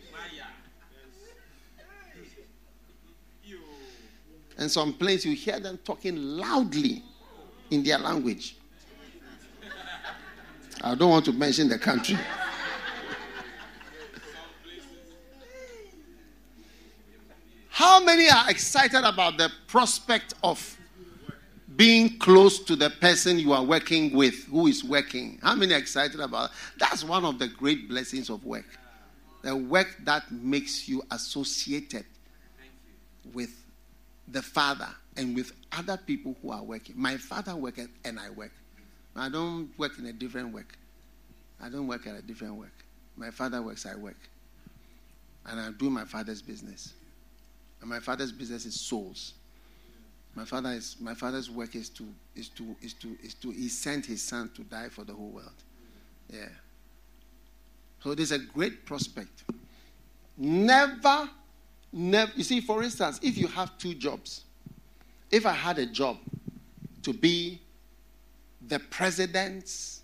And some places you hear them talking loudly in their language. I don't want to mention the country. How many are excited about the prospect of being close to the person you are working with, who is working? How many are excited about that? That's one of the great blessings of work. The work that makes you associated with the Father and with other people who are working. My Father works and I work. I don't work in a different work. I don't work at a different work. My Father works, I work. And I do my Father's business. And my Father's business is souls. My father is my father's work is to is to is to is to he sent his son to die for the whole world. Yeah. So there's a great prospect. Never Never, you see, for instance, if you have two jobs, if I had a job to be the president's,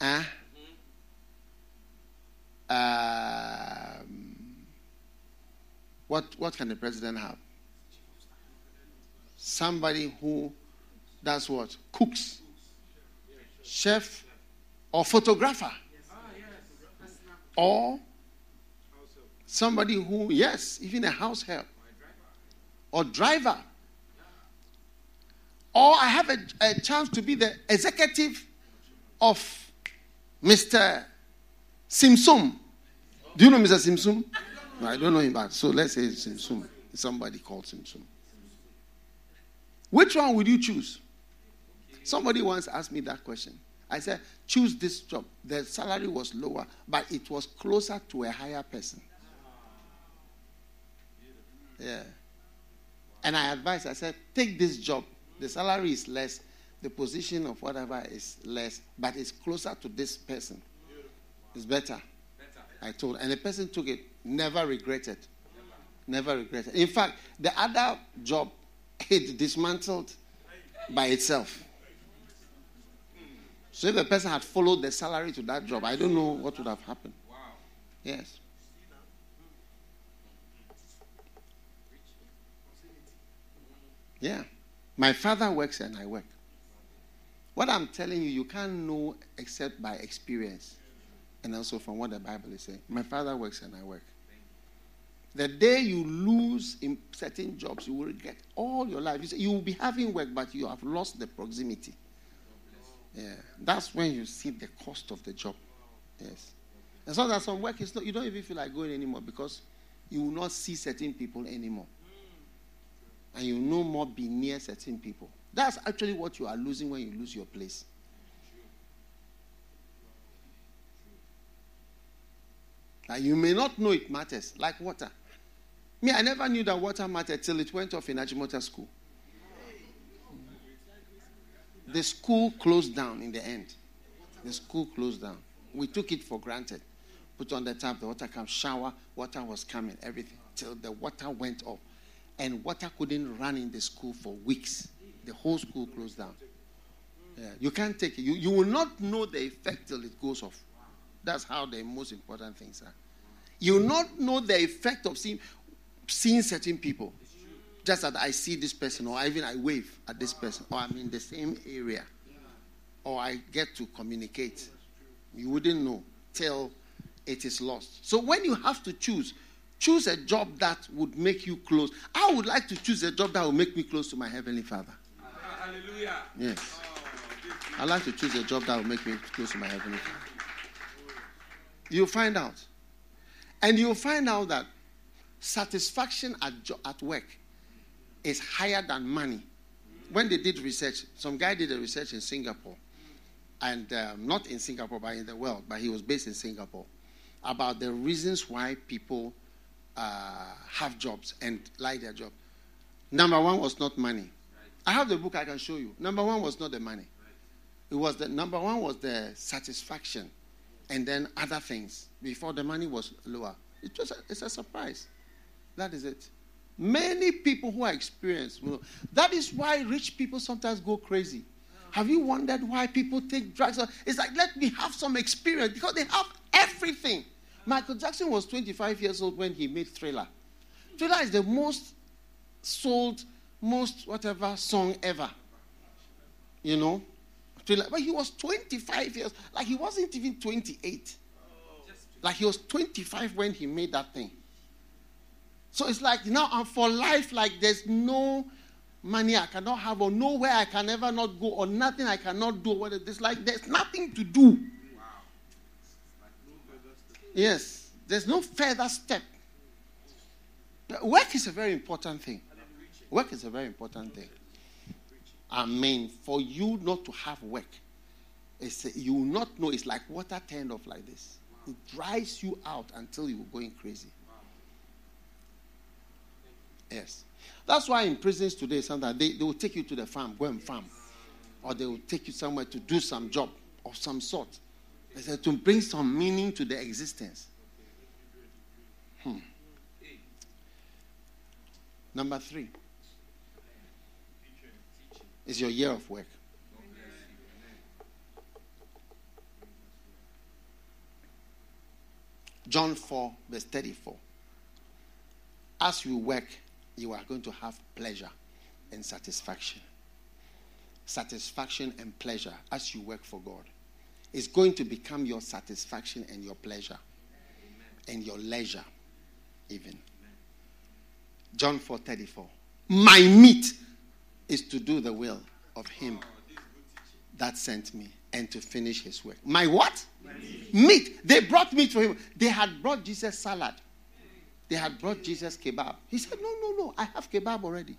uh, um, what, what can the president have? somebody who does what? Cooks, chef, or photographer, or somebody who, yes, even a house help, or driver. Or I have a, a chance to be the executive of Mr. Simsum. Do you know Mr. Simsum? No, I don't know him, but so let's say Simsum. Somebody called Simsum. Which one would you choose? Somebody once asked me that question. I said, choose this job. The salary was lower, but it was closer to a higher person. Yeah. And I advised, I said, take this job. The salary is less, the position of whatever is less, but it's closer to this person. It's better. I told. And the person took it, never regretted. Never regretted. In fact, the other job, it dismantled by itself. So if the person had followed the salary to that job, I don't know what would have happened. Wow, yes. Yeah. My father works and I work. What I'm telling you, you can't know except by experience and also from what the Bible is saying. My father works and I work. The day you lose in certain jobs, you will regret all your life. You, say, you will be having work, but you have lost the proximity. Yeah, that's when you see the cost of the job. Yes, and so that some work is not. You don't even feel like going anymore because you will not see certain people anymore, and you no more be near certain people. That's actually what you are losing when you lose your place. Now, you may not know it matters, like water. Me, I never knew that water mattered till it went off in Achimota school. The school closed down in the end. The school closed down. We took it for granted. Put on the tap, the water comes, shower, water was coming, everything, till the water went off. And water couldn't run in the school for weeks. The whole school closed down. Yeah, you can't take it. You, you will not know the effect till it goes off. That's how the most important things are. You will not know the effect of seeing, seeing certain people. Just that I see this person, or even I wave at this person, or I'm in the same area, or I get to communicate. You wouldn't know till it is lost. So when you have to choose, choose a job that would make you close. I would like to choose a job that will make me close to my heavenly Father. Hallelujah. Yes. I'd like to choose a job that will make me close to my heavenly Father. You'll find out. And you'll find out that satisfaction at, jo- at work is higher than money. When they did research, some guy did a research in Singapore, and um, not in Singapore, but in the world, but he was based in Singapore, about the reasons why people uh, have jobs and like their job. Number one was not money. I have the book I can show you. Number one was not the money. It was the number one was the satisfaction and then other things before the money was lower. It was a, it's a surprise. That is it. Many people who are experienced, that is why rich people sometimes go crazy. Have you wondered why people take drugs? It's like, let me have some experience because they have everything. Michael Jackson was 25 years old when he made Thriller. Thriller is the most sold, most whatever song ever. You know? Thriller. But he was 25 years, like he wasn't even 28. Like he was 25 when he made that thing. So it's like now I'm for life, like there's no money I cannot have, or nowhere I can ever not go, or nothing I cannot do. What it's like there's nothing to do. Yes, there's no further step. Work is a very important thing. Work is a very important thing. Amen. For you not to have work, it's, you will not know. It's like water turned off like this. It dries you out until you're going crazy. Yes. That's why in prisons today, sometimes they, they will take you to the farm, go and farm. Or they will take you somewhere to do some job of some sort. They said to bring some meaning to the existence. Hmm. Number three is your year of work. John 4, verse 34. As you work, you are going to have pleasure. and satisfaction. Satisfaction and pleasure as you work for God. It's going to become your satisfaction and your pleasure and your leisure, even. John 4 34. My meat is to do the will of Him that sent me and to finish His work. My what? Meat. They brought meat for Him. They had brought Jesus salad. They had brought Jesus kebab. He said, No, no, no. I have kebab already.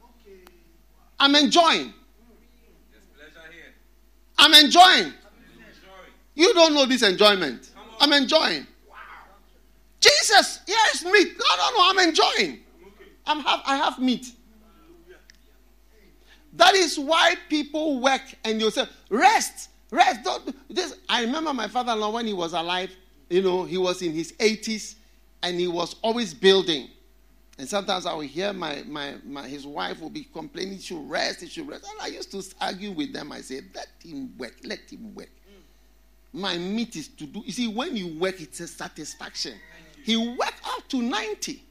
I'm enjoying. I'm enjoying. You don't know this enjoyment. I'm enjoying. Jesus, yes, meat. No, no, no, I'm enjoying. I'm have, I have meat. That is why people work and you say, rest, rest. Don't, this. I remember my father in law when he was alive, you know, he was in his 80s and he was always building. And sometimes I would hear my, my, my, his wife will be complaining, he should rest, he should rest. And I used to argue with them. I said, let him work, let him work. My meat is to do. You see, when you work, it's a satisfaction. He worked up to 90.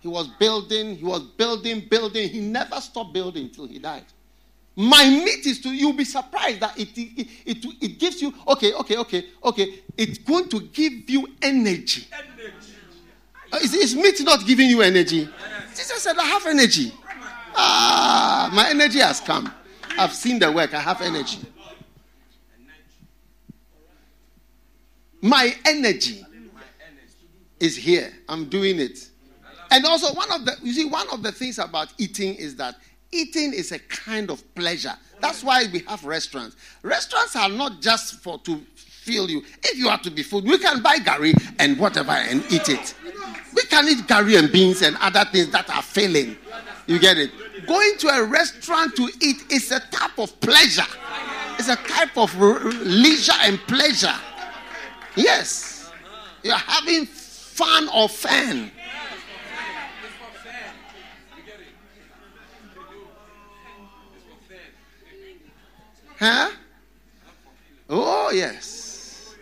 He was building, he was building, building. He never stopped building until he died. My meat is to, you'll be surprised that it, it, it, it gives you, okay, okay, okay, okay. It's going to give you energy. energy. Uh, is, is meat not giving you energy? Jesus said, I have energy. Ah, my energy has come. I've seen the work. I have energy. My energy is here. I'm doing it. And also, one of the you see, one of the things about eating is that eating is a kind of pleasure. That's why we have restaurants. Restaurants are not just for to fill you. If you are to be full, we can buy gari and whatever and eat it. We can eat gari and beans and other things that are filling. You get it? Going to a restaurant to eat is a type of pleasure. It's a type of leisure and pleasure. Yes. You're having fun or fan. Huh? Oh, yes.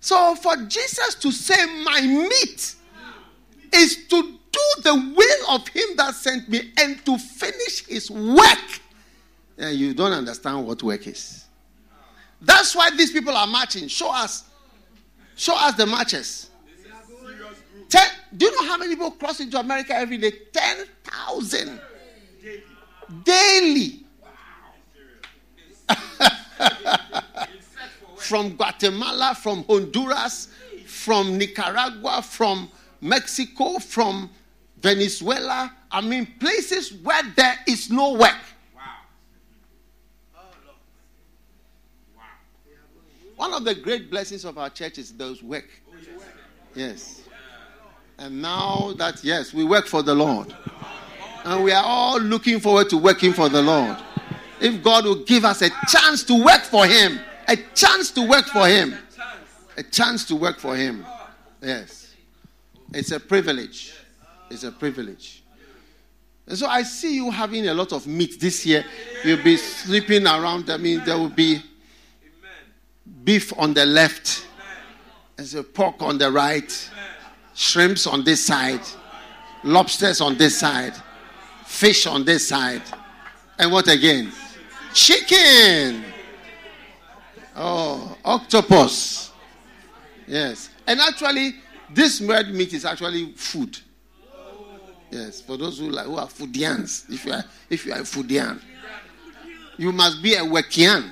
So for Jesus to say, My meat is to do the will of him that sent me and to finish his work. Yeah, you don't understand what work is. That's why these people are marching. Show us. Show us the matches. Ten, do you know how many people cross into America every day? 10,000 daily. from Guatemala, from Honduras, from Nicaragua, from Mexico, from Venezuela. I mean, places where there is no work. One of the great blessings of our church is those work. Yes. And now that, yes, we work for the Lord. And we are all looking forward to working for the Lord. If God will give us a chance to work for Him, a chance to work for Him, a chance to work for Him. Yes. It's a privilege. It's a privilege. And so I see you having a lot of meat this year. You'll be sleeping around. I mean, there will be beef on the left, there's a pork on the right, shrimps on this side, lobsters on this side, fish on this side. And what again? Chicken. Oh, octopus. Yes. And actually, this red meat is actually food. Yes, for those who, like, who are foodians. If you are, if you are a foodian, you must be a wekian.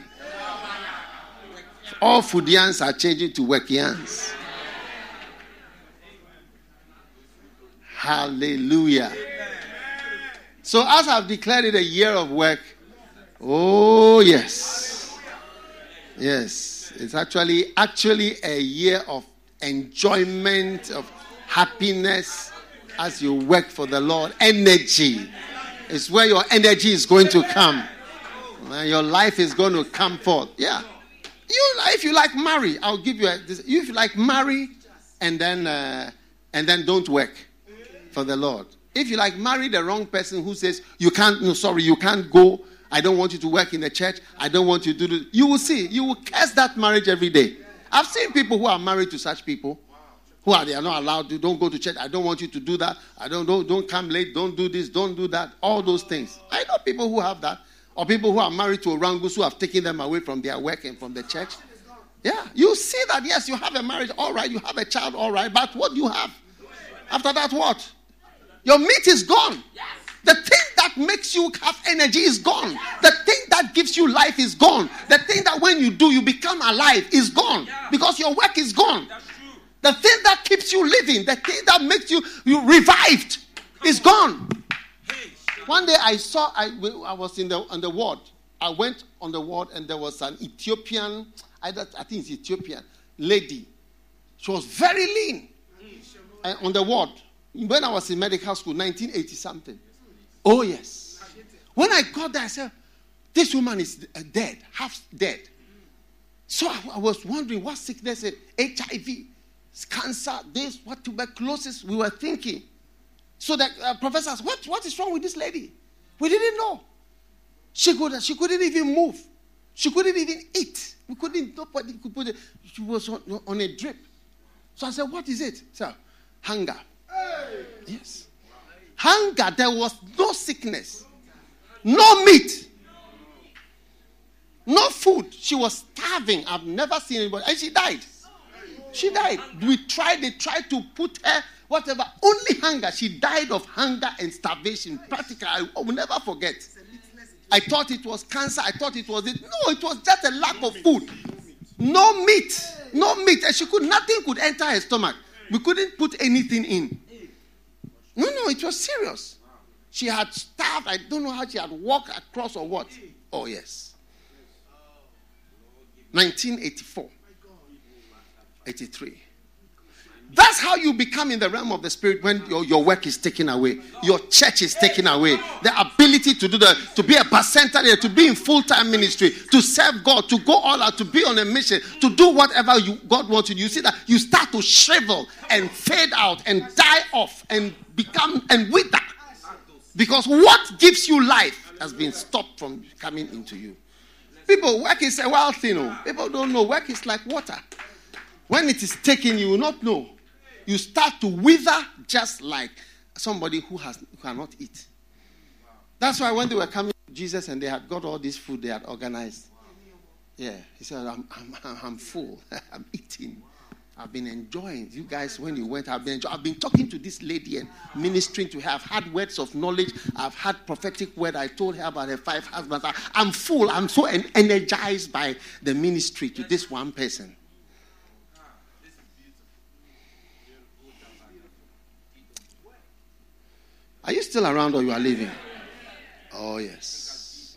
All foodians are changing to wekians. Hallelujah. So, as I've declared it a year of work, oh yes, yes, it's actually actually a year of enjoyment, of happiness as you work for the Lord. Energy is where your energy is going to come. Your life is going to come forth. Yeah. You, if you like marry, I'll give you a, this, if you like marry and then uh, and then don't work for the Lord. If you like marry the wrong person who says you can't, no, sorry, you can't go. I don't want you to work in the church. I don't want you to do. You will see. You will curse that marriage every day. I've seen people who are married to such people. who are they are not allowed to don't go to church. I don't want you to do that. I don't don't don't come late. Don't do this. Don't do that. All those things. I know people who have that, or people who are married to orangus who have taken them away from their work and from the church. Yeah, you see that. Yes, you have a marriage, all right. You have a child, all right. But what do you have after that? What? Your meat is gone. The thing that makes you have energy is gone. The thing that gives you life is gone. The thing that when you do, you become alive is gone because your work is gone. The thing that keeps you living, the thing that makes you, you revived is gone. One day I saw, I, I was in the, on the ward. I went on the ward and there was an Ethiopian, I, I think it's Ethiopian lady. She was very lean and on the ward. When I was in medical school, 1980 something. Oh, yes. When I got there, I said, This woman is uh, dead, half dead. So I, was wondering what sickness is HIV, cancer, this, what tuberculosis we were thinking. So the uh, professor asked, what, what is wrong with this lady? We didn't know. She, could, she couldn't even move. She couldn't even eat. We couldn't, nobody could put it. She was on, on a drip. So I said, What is it? So, hunger. Hey. Yes. Hunger, there was no sickness, no meat, no food. She was starving. I've never seen anybody. And she died. She died. We tried, they tried to put her, whatever, only hunger. She died of hunger and starvation. Practically, I will never forget. I thought it was cancer. I thought it was it. No, it was just a lack of food. No meat. No meat. And she could, nothing could enter her stomach. We couldn't put anything in. No, no, it was serious. She had starved. I don't know how she had walked across or what. Oh, yes. 1984. 83. That's how you become in the realm of the spirit when your, your work is taken away, your church is taken away. The ability to do that, to be a percenter to be in full time ministry, to serve God, to go all out, to be on a mission, to do whatever you, God wants you. You see that you start to shrivel and fade out and die off and become and wither. Because what gives you life has been stopped from coming into you. People, work is a wild thing. Oh. People don't know. Work is like water. When it is taken, you will not know you start to wither just like somebody who has who cannot eat. That's why when they were coming to Jesus and they had got all this food they had organized, yeah, he said, I'm, I'm, I'm full. I'm eating. I've been enjoying. You guys, when you went, I've been enjoying. I've been talking to this lady and ministering to her. I've had words of knowledge. I've had prophetic word. I told her about her five husbands. I'm full. I'm so energized by the ministry to this one person. Are you still around or you are leaving? Oh, yes.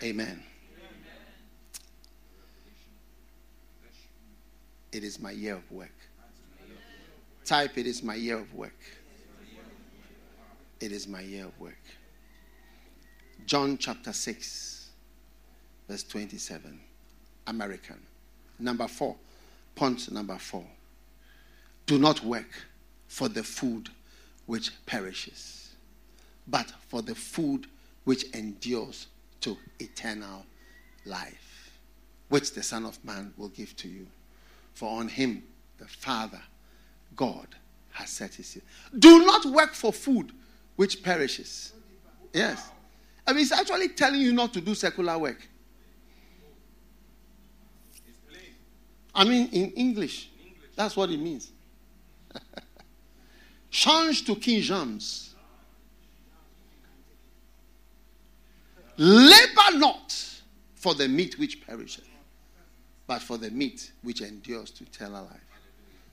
Amen. It is my year of work. Type, it is my year of work. It is my year of work. John chapter 6, verse 27. American. Number four. Point number four. Do not work for the food which perishes, but for the food which endures to eternal life, which the Son of Man will give to you. For on him the Father, God, has set his seal. Do not work for food which perishes. Yes. I mean, it's actually telling you not to do secular work. I mean, in English, that's what it means. Change to King James. Labor not for the meat which perisheth, but for the meat which endures to eternal life.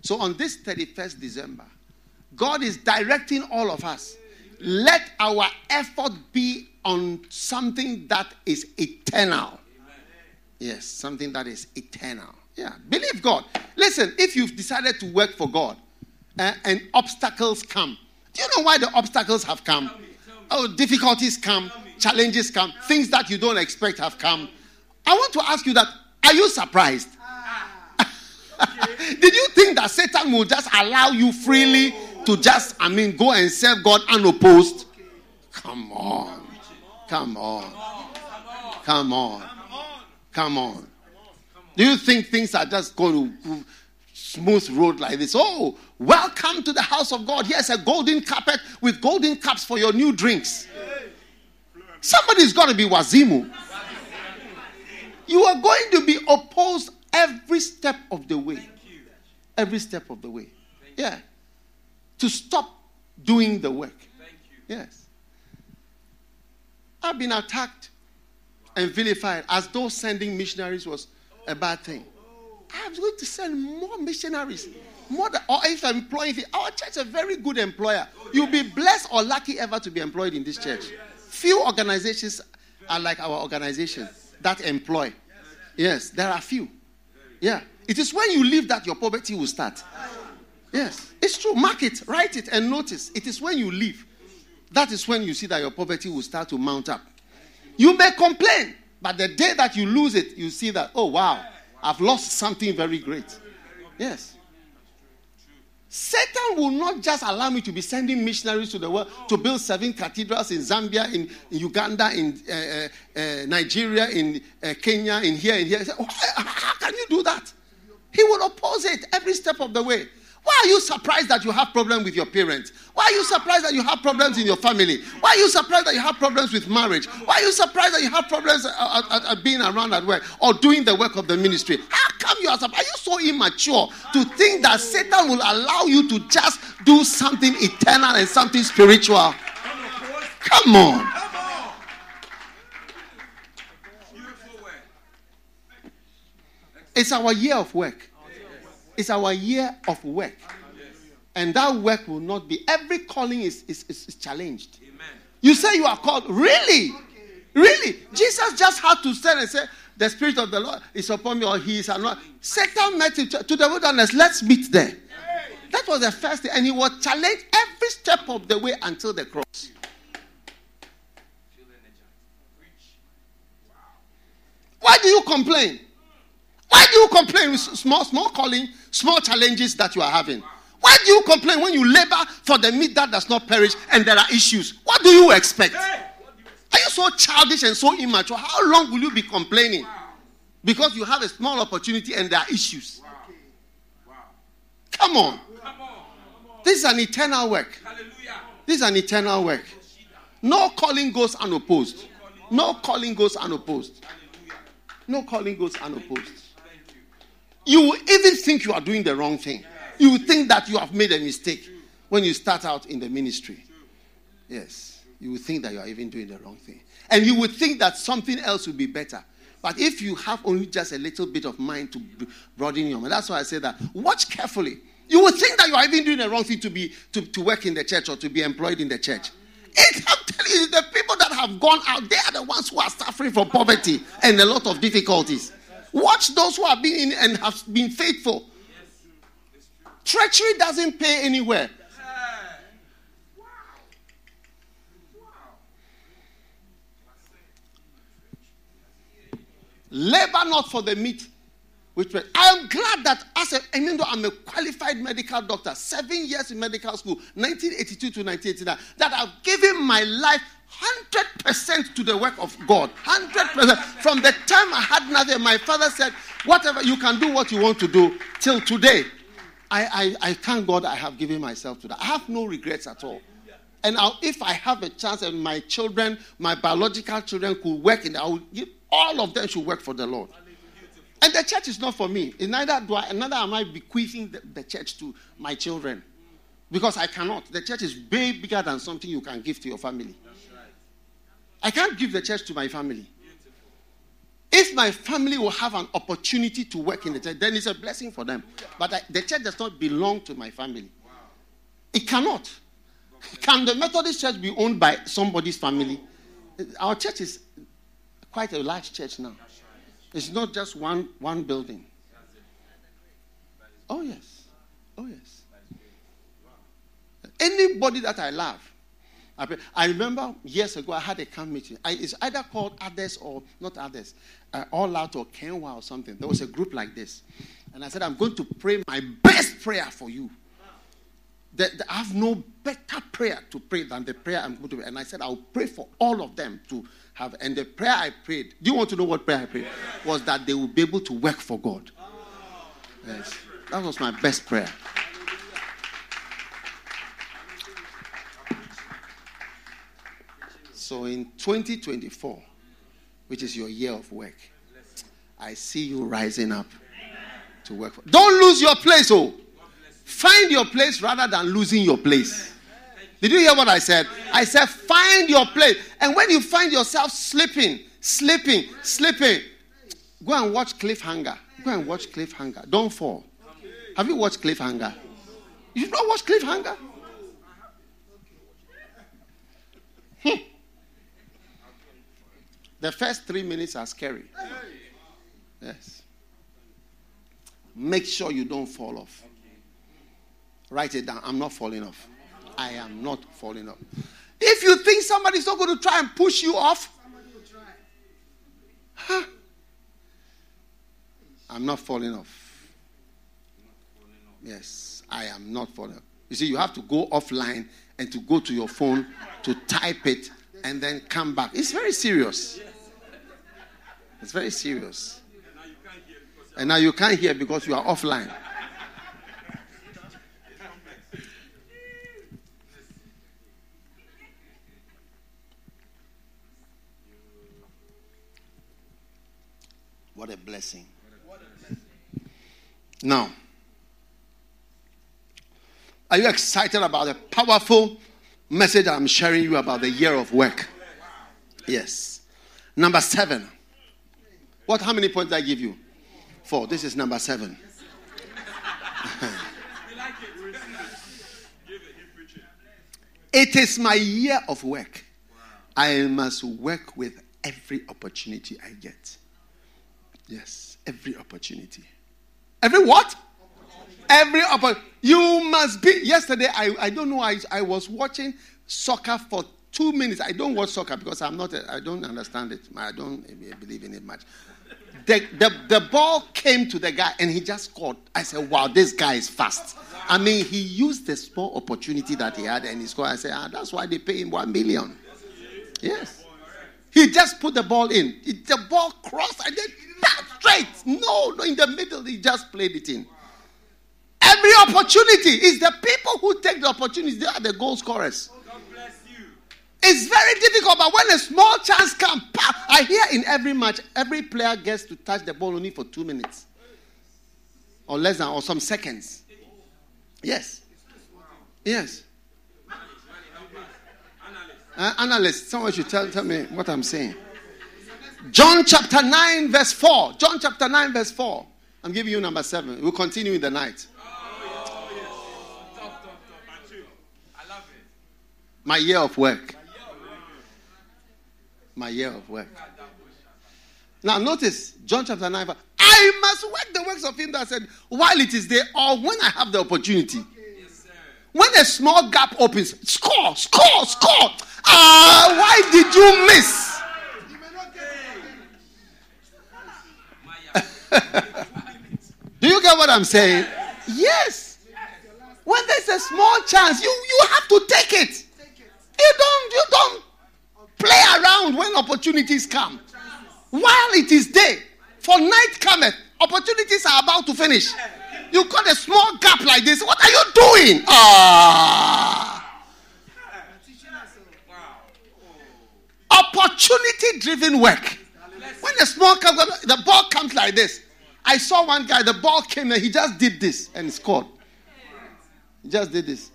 So on this 31st December, God is directing all of us. Let our effort be on something that is eternal. Yes, something that is eternal. Yeah, believe God. Listen, if you've decided to work for God, uh, and obstacles come. Do you know why the obstacles have come? Oh, difficulties come, challenges come, things that you don't expect have come. I want to ask you that are you surprised? Did you think that Satan will just allow you freely to just, I mean, go and serve God unopposed? Come on. Come on. Come on. Come on. Do you think things are just going to smooth road like this? Oh, welcome to the house of God. Here's a golden carpet with golden cups for your new drinks. Somebody's got to be wazimu. You are going to be opposed every step of the way. Every step of the way. Yeah. To stop doing the work. Yes. I've been attacked and vilified as though sending missionaries was a bad thing. I'm going to send more missionaries. More than, or if I'm employing, our church is a very good employer. You'll be blessed or lucky ever to be employed in this church. Few organizations are like our organization that employ. Yes, there are few. Yeah. It is when you leave that your poverty will start. Yes, it's true. Mark it, write it, and notice. It is when you leave. That is when you see that your poverty will start to mount up. You may complain, but the day that you lose it, you see that, oh, wow, I've lost something very great. Yes. Satan will not just allow me to be sending missionaries to the world to build seven cathedrals in Zambia, in, in Uganda, in uh, uh, Nigeria, in uh, Kenya, in here, in here. How can you do that? He will oppose it every step of the way. Why are you surprised that you have problems with your parents? Why are you surprised that you have problems in your family? Why are you surprised that you have problems with marriage? Why are you surprised that you have problems at, at, at being around at work or doing the work of the ministry? How come you are surprised? Are you so immature to think that Satan will allow you to just do something eternal and something spiritual? Come on. It's our year of work. It's our year of work. And that work will not be. Every calling is, is, is, challenged. Amen. You say you are called. Really? Really? Jesus just had to stand and say, The Spirit of the Lord is upon me, or He is not. Satan met him to the wilderness. Let's meet there. That was the first thing. And he was challenged every step of the way until the cross. Why do you complain? Why do you complain with small, small calling, small challenges that you are having? Why do you complain when you labor for the meat that does not perish and there are issues? What do you expect? Are you so childish and so immature? How long will you be complaining? Because you have a small opportunity and there are issues. Come on. This is an eternal work. This is an eternal work. No calling goes unopposed. No calling goes unopposed. No calling goes unopposed. You will even think you are doing the wrong thing. You will think that you have made a mistake when you start out in the ministry. Yes. You will think that you are even doing the wrong thing. And you would think that something else would be better. But if you have only just a little bit of mind to broaden your mind, that's why I say that. Watch carefully. You would think that you are even doing the wrong thing to be to, to work in the church or to be employed in the church. It, I'm telling you, the people that have gone out, they are the ones who are suffering from poverty and a lot of difficulties. Watch those who have been in and have been faithful. Treachery doesn't pay anywhere. Labor not for the meat. Which I am glad that as a, even though I'm a qualified medical doctor, seven years in medical school, 1982 to 1989, that I've given my life 100% to the work of God. 100%. From the time I had nothing, my father said, whatever, you can do what you want to do till today. I, I, I thank God I have given myself to that. I have no regrets at all. And I'll, if I have a chance and my children, my biological children could work in, I will give, all of them should work for the Lord. And the church is not for me. Neither do I, neither am I bequeathing the, the church to my children. Because I cannot. The church is way bigger than something you can give to your family. I can't give the church to my family. If my family will have an opportunity to work in the church, then it's a blessing for them. But I, the church does not belong to my family. It cannot. Can the Methodist church be owned by somebody's family? Our church is quite a large church now. It's not just one, one building. Oh, yes. Oh, yes. Anybody that I love, I remember years ago I had a camp meeting. I, it's either called others or not others, uh, all out or Kenwa or something. There was a group like this, and I said I'm going to pray my best prayer for you. the, the, I have no better prayer to pray than the prayer I'm going to pray. And I said, I'll pray for all of them to have. And the prayer I prayed, do you want to know what prayer I prayed? Was that they will be able to work for God. Yes. That was my best prayer. So in 2024, which is your year of work, I see you rising up to work for. Don't lose your place, oh. Find your place rather than losing your place. Did you hear what I said? I said, find your place. And when you find yourself slipping, slipping, slipping, go and watch Cliffhanger. Go and watch Cliffhanger. Don't fall. Have you watched Cliffhanger? You've not watched Cliffhanger? Hmm. The first three minutes are scary. Yes. Make sure you don't fall off. Write it down. I'm not falling off. I am not falling off. If you think somebody's not going to try and push you off, huh? I'm not falling off. Yes, I am not falling off. You see, you have to go offline and to go to your phone to type it and then come back. It's very serious. It's very serious. And now you can't hear because you are offline. What a blessing. Now, are you excited about the powerful message I'm sharing you about the year of work? Yes. Number seven. What? How many points I give you? Four. This is number seven. it is my year of work. I must work with every opportunity I get. Yes, every opportunity. Every what? Every opportunity. You must be. Yesterday, I, I don't know, I, I was watching soccer for two minutes. I don't watch soccer because I'm not, I don't understand it. I don't believe in it much. The, the, the ball came to the guy and he just scored. I said, wow, this guy is fast. I mean, he used the small opportunity that he had and he scored. I said, ah, that's why they pay him one million. Yes. He just put the ball in. The ball crossed and then straight. No, no, in the middle, he just played it in. Every opportunity is the people who take the opportunity, they are the goal scorers. It's very difficult, but when a small chance comes, I hear in every match, every player gets to touch the ball only for two minutes or less than, or some seconds. Yes. Yes. Uh, analyst, someone should tell, tell me what I'm saying. John chapter 9, verse 4. John chapter 9, verse 4. I'm giving you number 7. We'll continue in the night. My year of work. My year of work. Now, notice John chapter 9. I must work the works of him that said, while it is there, or when I have the opportunity. When a small gap opens, score, score, score. Ah, uh, why did you miss? Do you get what I'm saying? Yes. When there's a small chance, you, you have to take it. You don't you don't play around when opportunities come. While it is day, for night cometh, opportunities are about to finish. You got a small gap like this. What are you doing? Ah. Opportunity driven work. When a small gap, the ball comes like this. I saw one guy, the ball came and he just did this and scored. He just did this.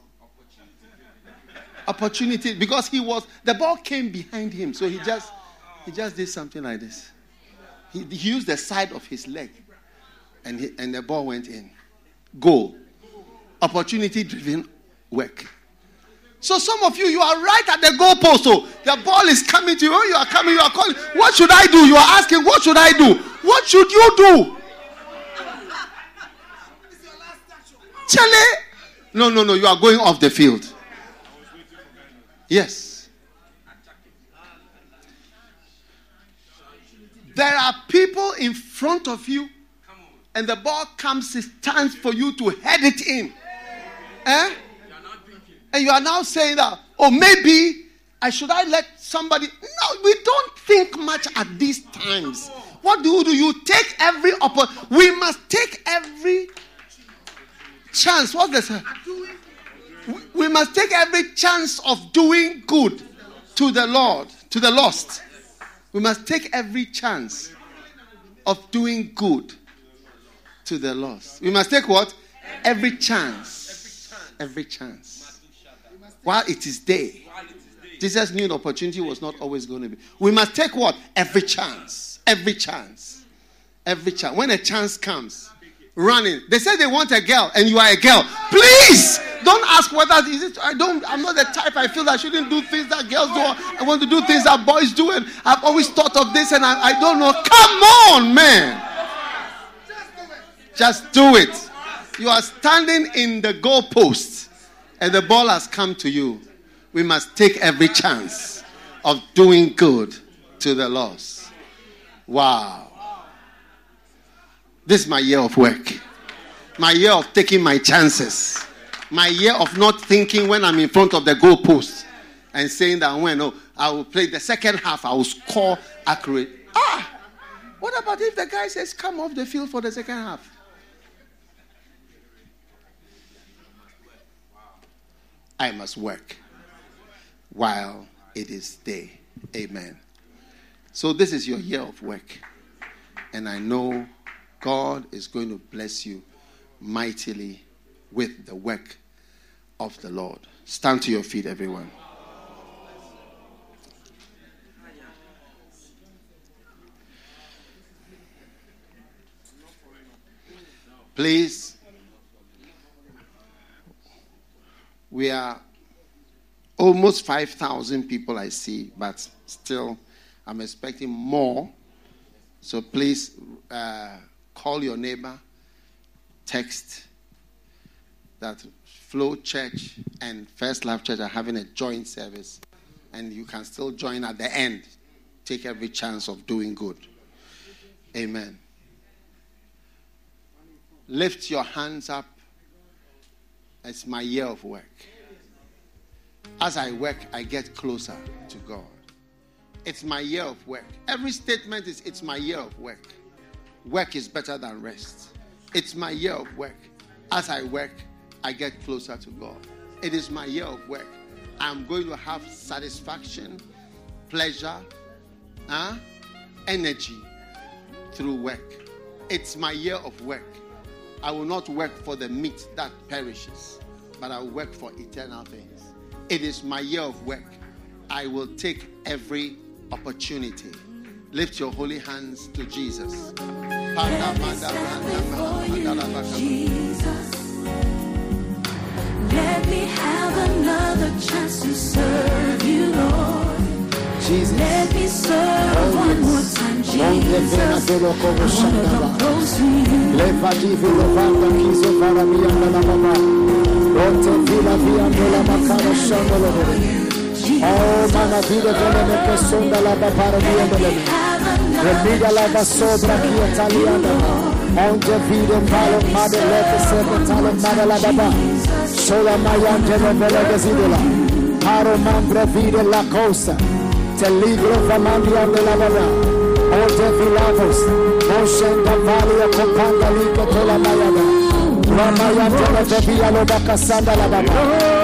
Opportunity because he was the ball came behind him, so he just he just did something like this. He, he used the side of his leg, and he, and the ball went in. Goal. Opportunity driven work. So some of you, you are right at the goalpost. So oh. the ball is coming to you. Oh, you are coming. You are calling. What should I do? You are asking. What should I do? What should you do? Charlie. No, no, no. You are going off the field. Yes. There are people in front of you, and the ball comes, it stands for you to head it in. Eh? And you are now saying that, oh, maybe I should I let somebody. No, we don't think much at these times. What do you do? You take every opportunity. We must take every chance. What's this? We must take every chance of doing good to the Lord, to the lost. We must take every chance of doing good to the lost. We must take what? Every chance. Every chance. While it is day. Jesus knew the opportunity was not always going to be. We must take what? Every chance. Every chance. Every chance. When a chance comes, running. They say they want a girl and you are a girl. Please don't ask whether is it I don't I'm not the type I feel I shouldn't do things that girls do. I want to do things that boys do and I've always thought of this and I, I don't know. Come on, man. Just do it. You are standing in the goalpost and the ball has come to you. We must take every chance of doing good to the lost. Wow. This is my year of work. My year of taking my chances. My year of not thinking when I'm in front of the goalpost and saying that when oh, I will play the second half, I will score accurate. Ah! What about if the guy says, come off the field for the second half? I must work while it is day. Amen. So, this is your year of work. And I know God is going to bless you mightily with the work of the Lord. Stand to your feet, everyone. Please, we are almost 5,000 people I see, but still, I'm expecting more. So please, uh, call your neighbor, text that Flow Church and First Love Church are having a joint service, and you can still join at the end. Take every chance of doing good. Amen. Lift your hands up. It's my year of work. As I work, I get closer to God. It's my year of work. Every statement is, It's my year of work. Work is better than rest. It's my year of work. As I work, I get closer to God. It is my year of work. I'm going to have satisfaction, pleasure, huh? energy through work. It's my year of work. I will not work for the meat that perishes, but I will work for eternal things. It is my year of work. I will take every opportunity Lift your holy hands to Jesus. Jesus. Let me have another chance to serve you, Lord. Jesus. Let me serve Oh, one more time, Jesus. dolo como I wanna shandaba. come close to you. Divi lovanda kiso para mianda la baba. Onte vila viando la makara bere. Oh, mana vida vele me que sonda la babara viando le me. Remida la va sobra qui italiana. Onde vide palo made lete sepe talo mada la baba. Sola mayante no vele gesidola. Paro mambre vide la cosa. Te libro famandia de la baba. Onde vilavos. Moshenda valia companda liga tola mayada. Ramayante no vevia lo bacasanda la baba.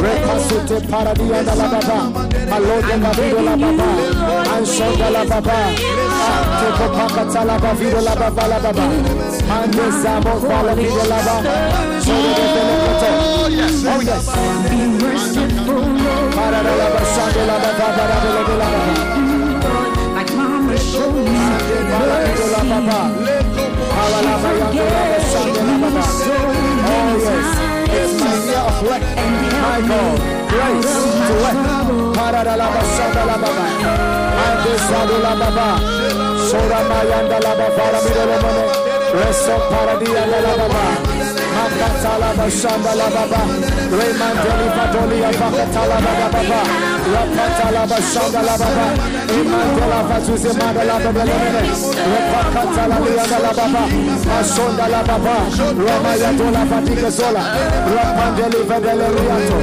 Recasute Paradia da la Baba, Alode Bavido la Baba, Anshonda la Baba, Tepo Pakata la Bavido la Baba la Baba, Mande Zamo Vala Vido la Baba, Sole de Belekoto. Oh yes. be merciful, Lord. Para la Baba Shanda la Baba la. Like Mama showed me. Para Vido la Baba. Para la Baba Baba Shanda la Baba. Oh yes. It's my year of. My God. Grace to work. Para bara la basanda la baba. Ande sadu la baba. Sora mayanda la baba la miro lo mone. Reso paradia la la baba. Makata la basanda la baba. Remandeli fatoli la baba baba. La basanda la fatuze manda la baba la mene. Repakata la lianda la baba. Asonda la baba. Roma ya dola sola. Rapandeli vedele liato.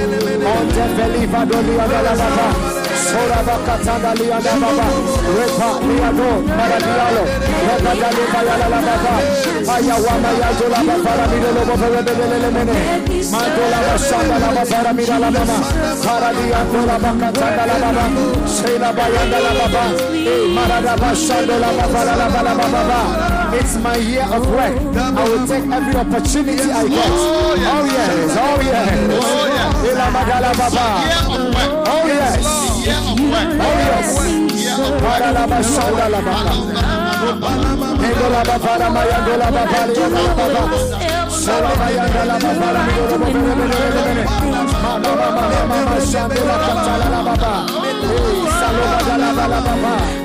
Onte felifa doli la baba. It's my year of work. I will take every opportunity I get. Oh, yes. Oh yes. Oh yes. Oh, yes. Ila magala baba. Year. Oh yes. Year of work. Oh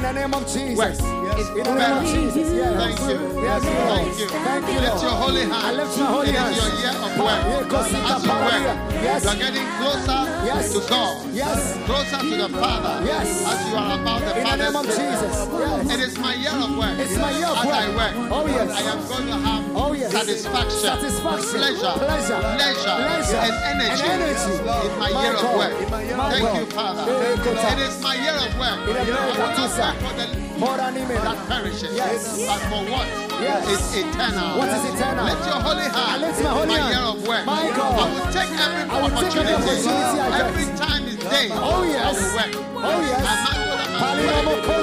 In the name of Jesus. work. In the name of Jesus. Yes. Thank you. Yes. Thank you. Thank you, Lift your holy I hand. lift my holy It is hands. your year of work. As you work, yes. you are getting closer Yes. to God. Yes. Closer to the Father. Yes. As you are about the Father. In the name of Jesus. Yes. It is my year of work. It's my year of work. As I work. Oh, yes. I am going to have Oh, yes. Satisfaction, Satisfaction. pleasure, Pleasure. leisure, Leisure. and energy. And energy. in my, year of work. Thank you, Father. It is my year of work. In the I will of not work for that perishes, Yes. but for what Yes. is eternal. What is eternal? Let your holy hand. My holy my year of work. My God. I will take every I will take opportunity. opportunity I get. every time is day. Oh, yes. I will work. Oh, yes. My hand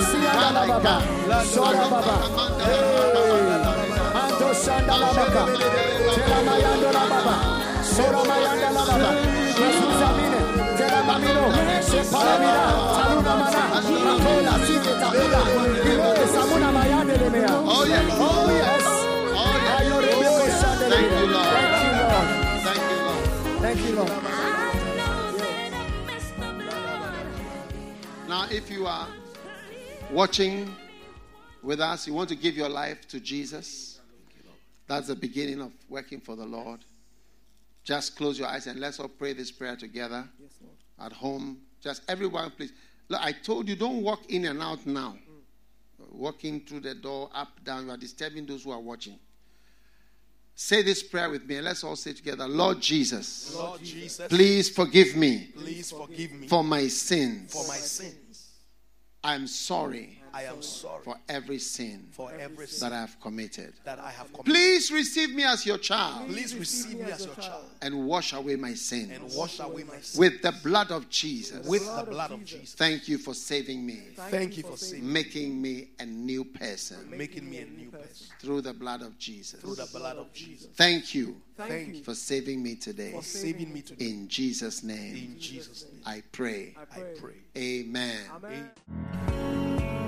mayanda la baba. Jesus amine. Tela mamino. Separa mira. Taluna mana. Makola sike takula. Ile samuna mayande le mea. Oh, yes. Oh yes. Oh, yes. Ayore beko oh, shande Thank you, Lord. Thank you, Lord. Thank you, Lord. Thank you, Lord. Now, if you are watching with us, you want to give your life to Jesus, that's the beginning of working for the Lord. Just close your eyes and let's all pray this prayer together at home. Just everyone, please. Look, I told you don't walk in and out now. Mm. Walking through the door, up, down, you are disturbing those who are watching. Say this prayer with me and let's all say together Lord Jesus, Lord Jesus, please forgive me please forgive me for my sins. for my sins. I'm sorry I am sorry for every sin for every sin that I have committed. that I have committed. Please receive me as your child Please receive me as your child and wash away my sins. and wash away my sins with the blood of Jesus. with the blood of Jesus. Thank you for saving me, Thank you for saving making me a new person making me a new person through the blood of Jesus. through the blood of Jesus. Thank you Thank you for saving me today. for saving me today. In Jesus' name, In Jesus' name, I pray. I pray. Amen. Amen.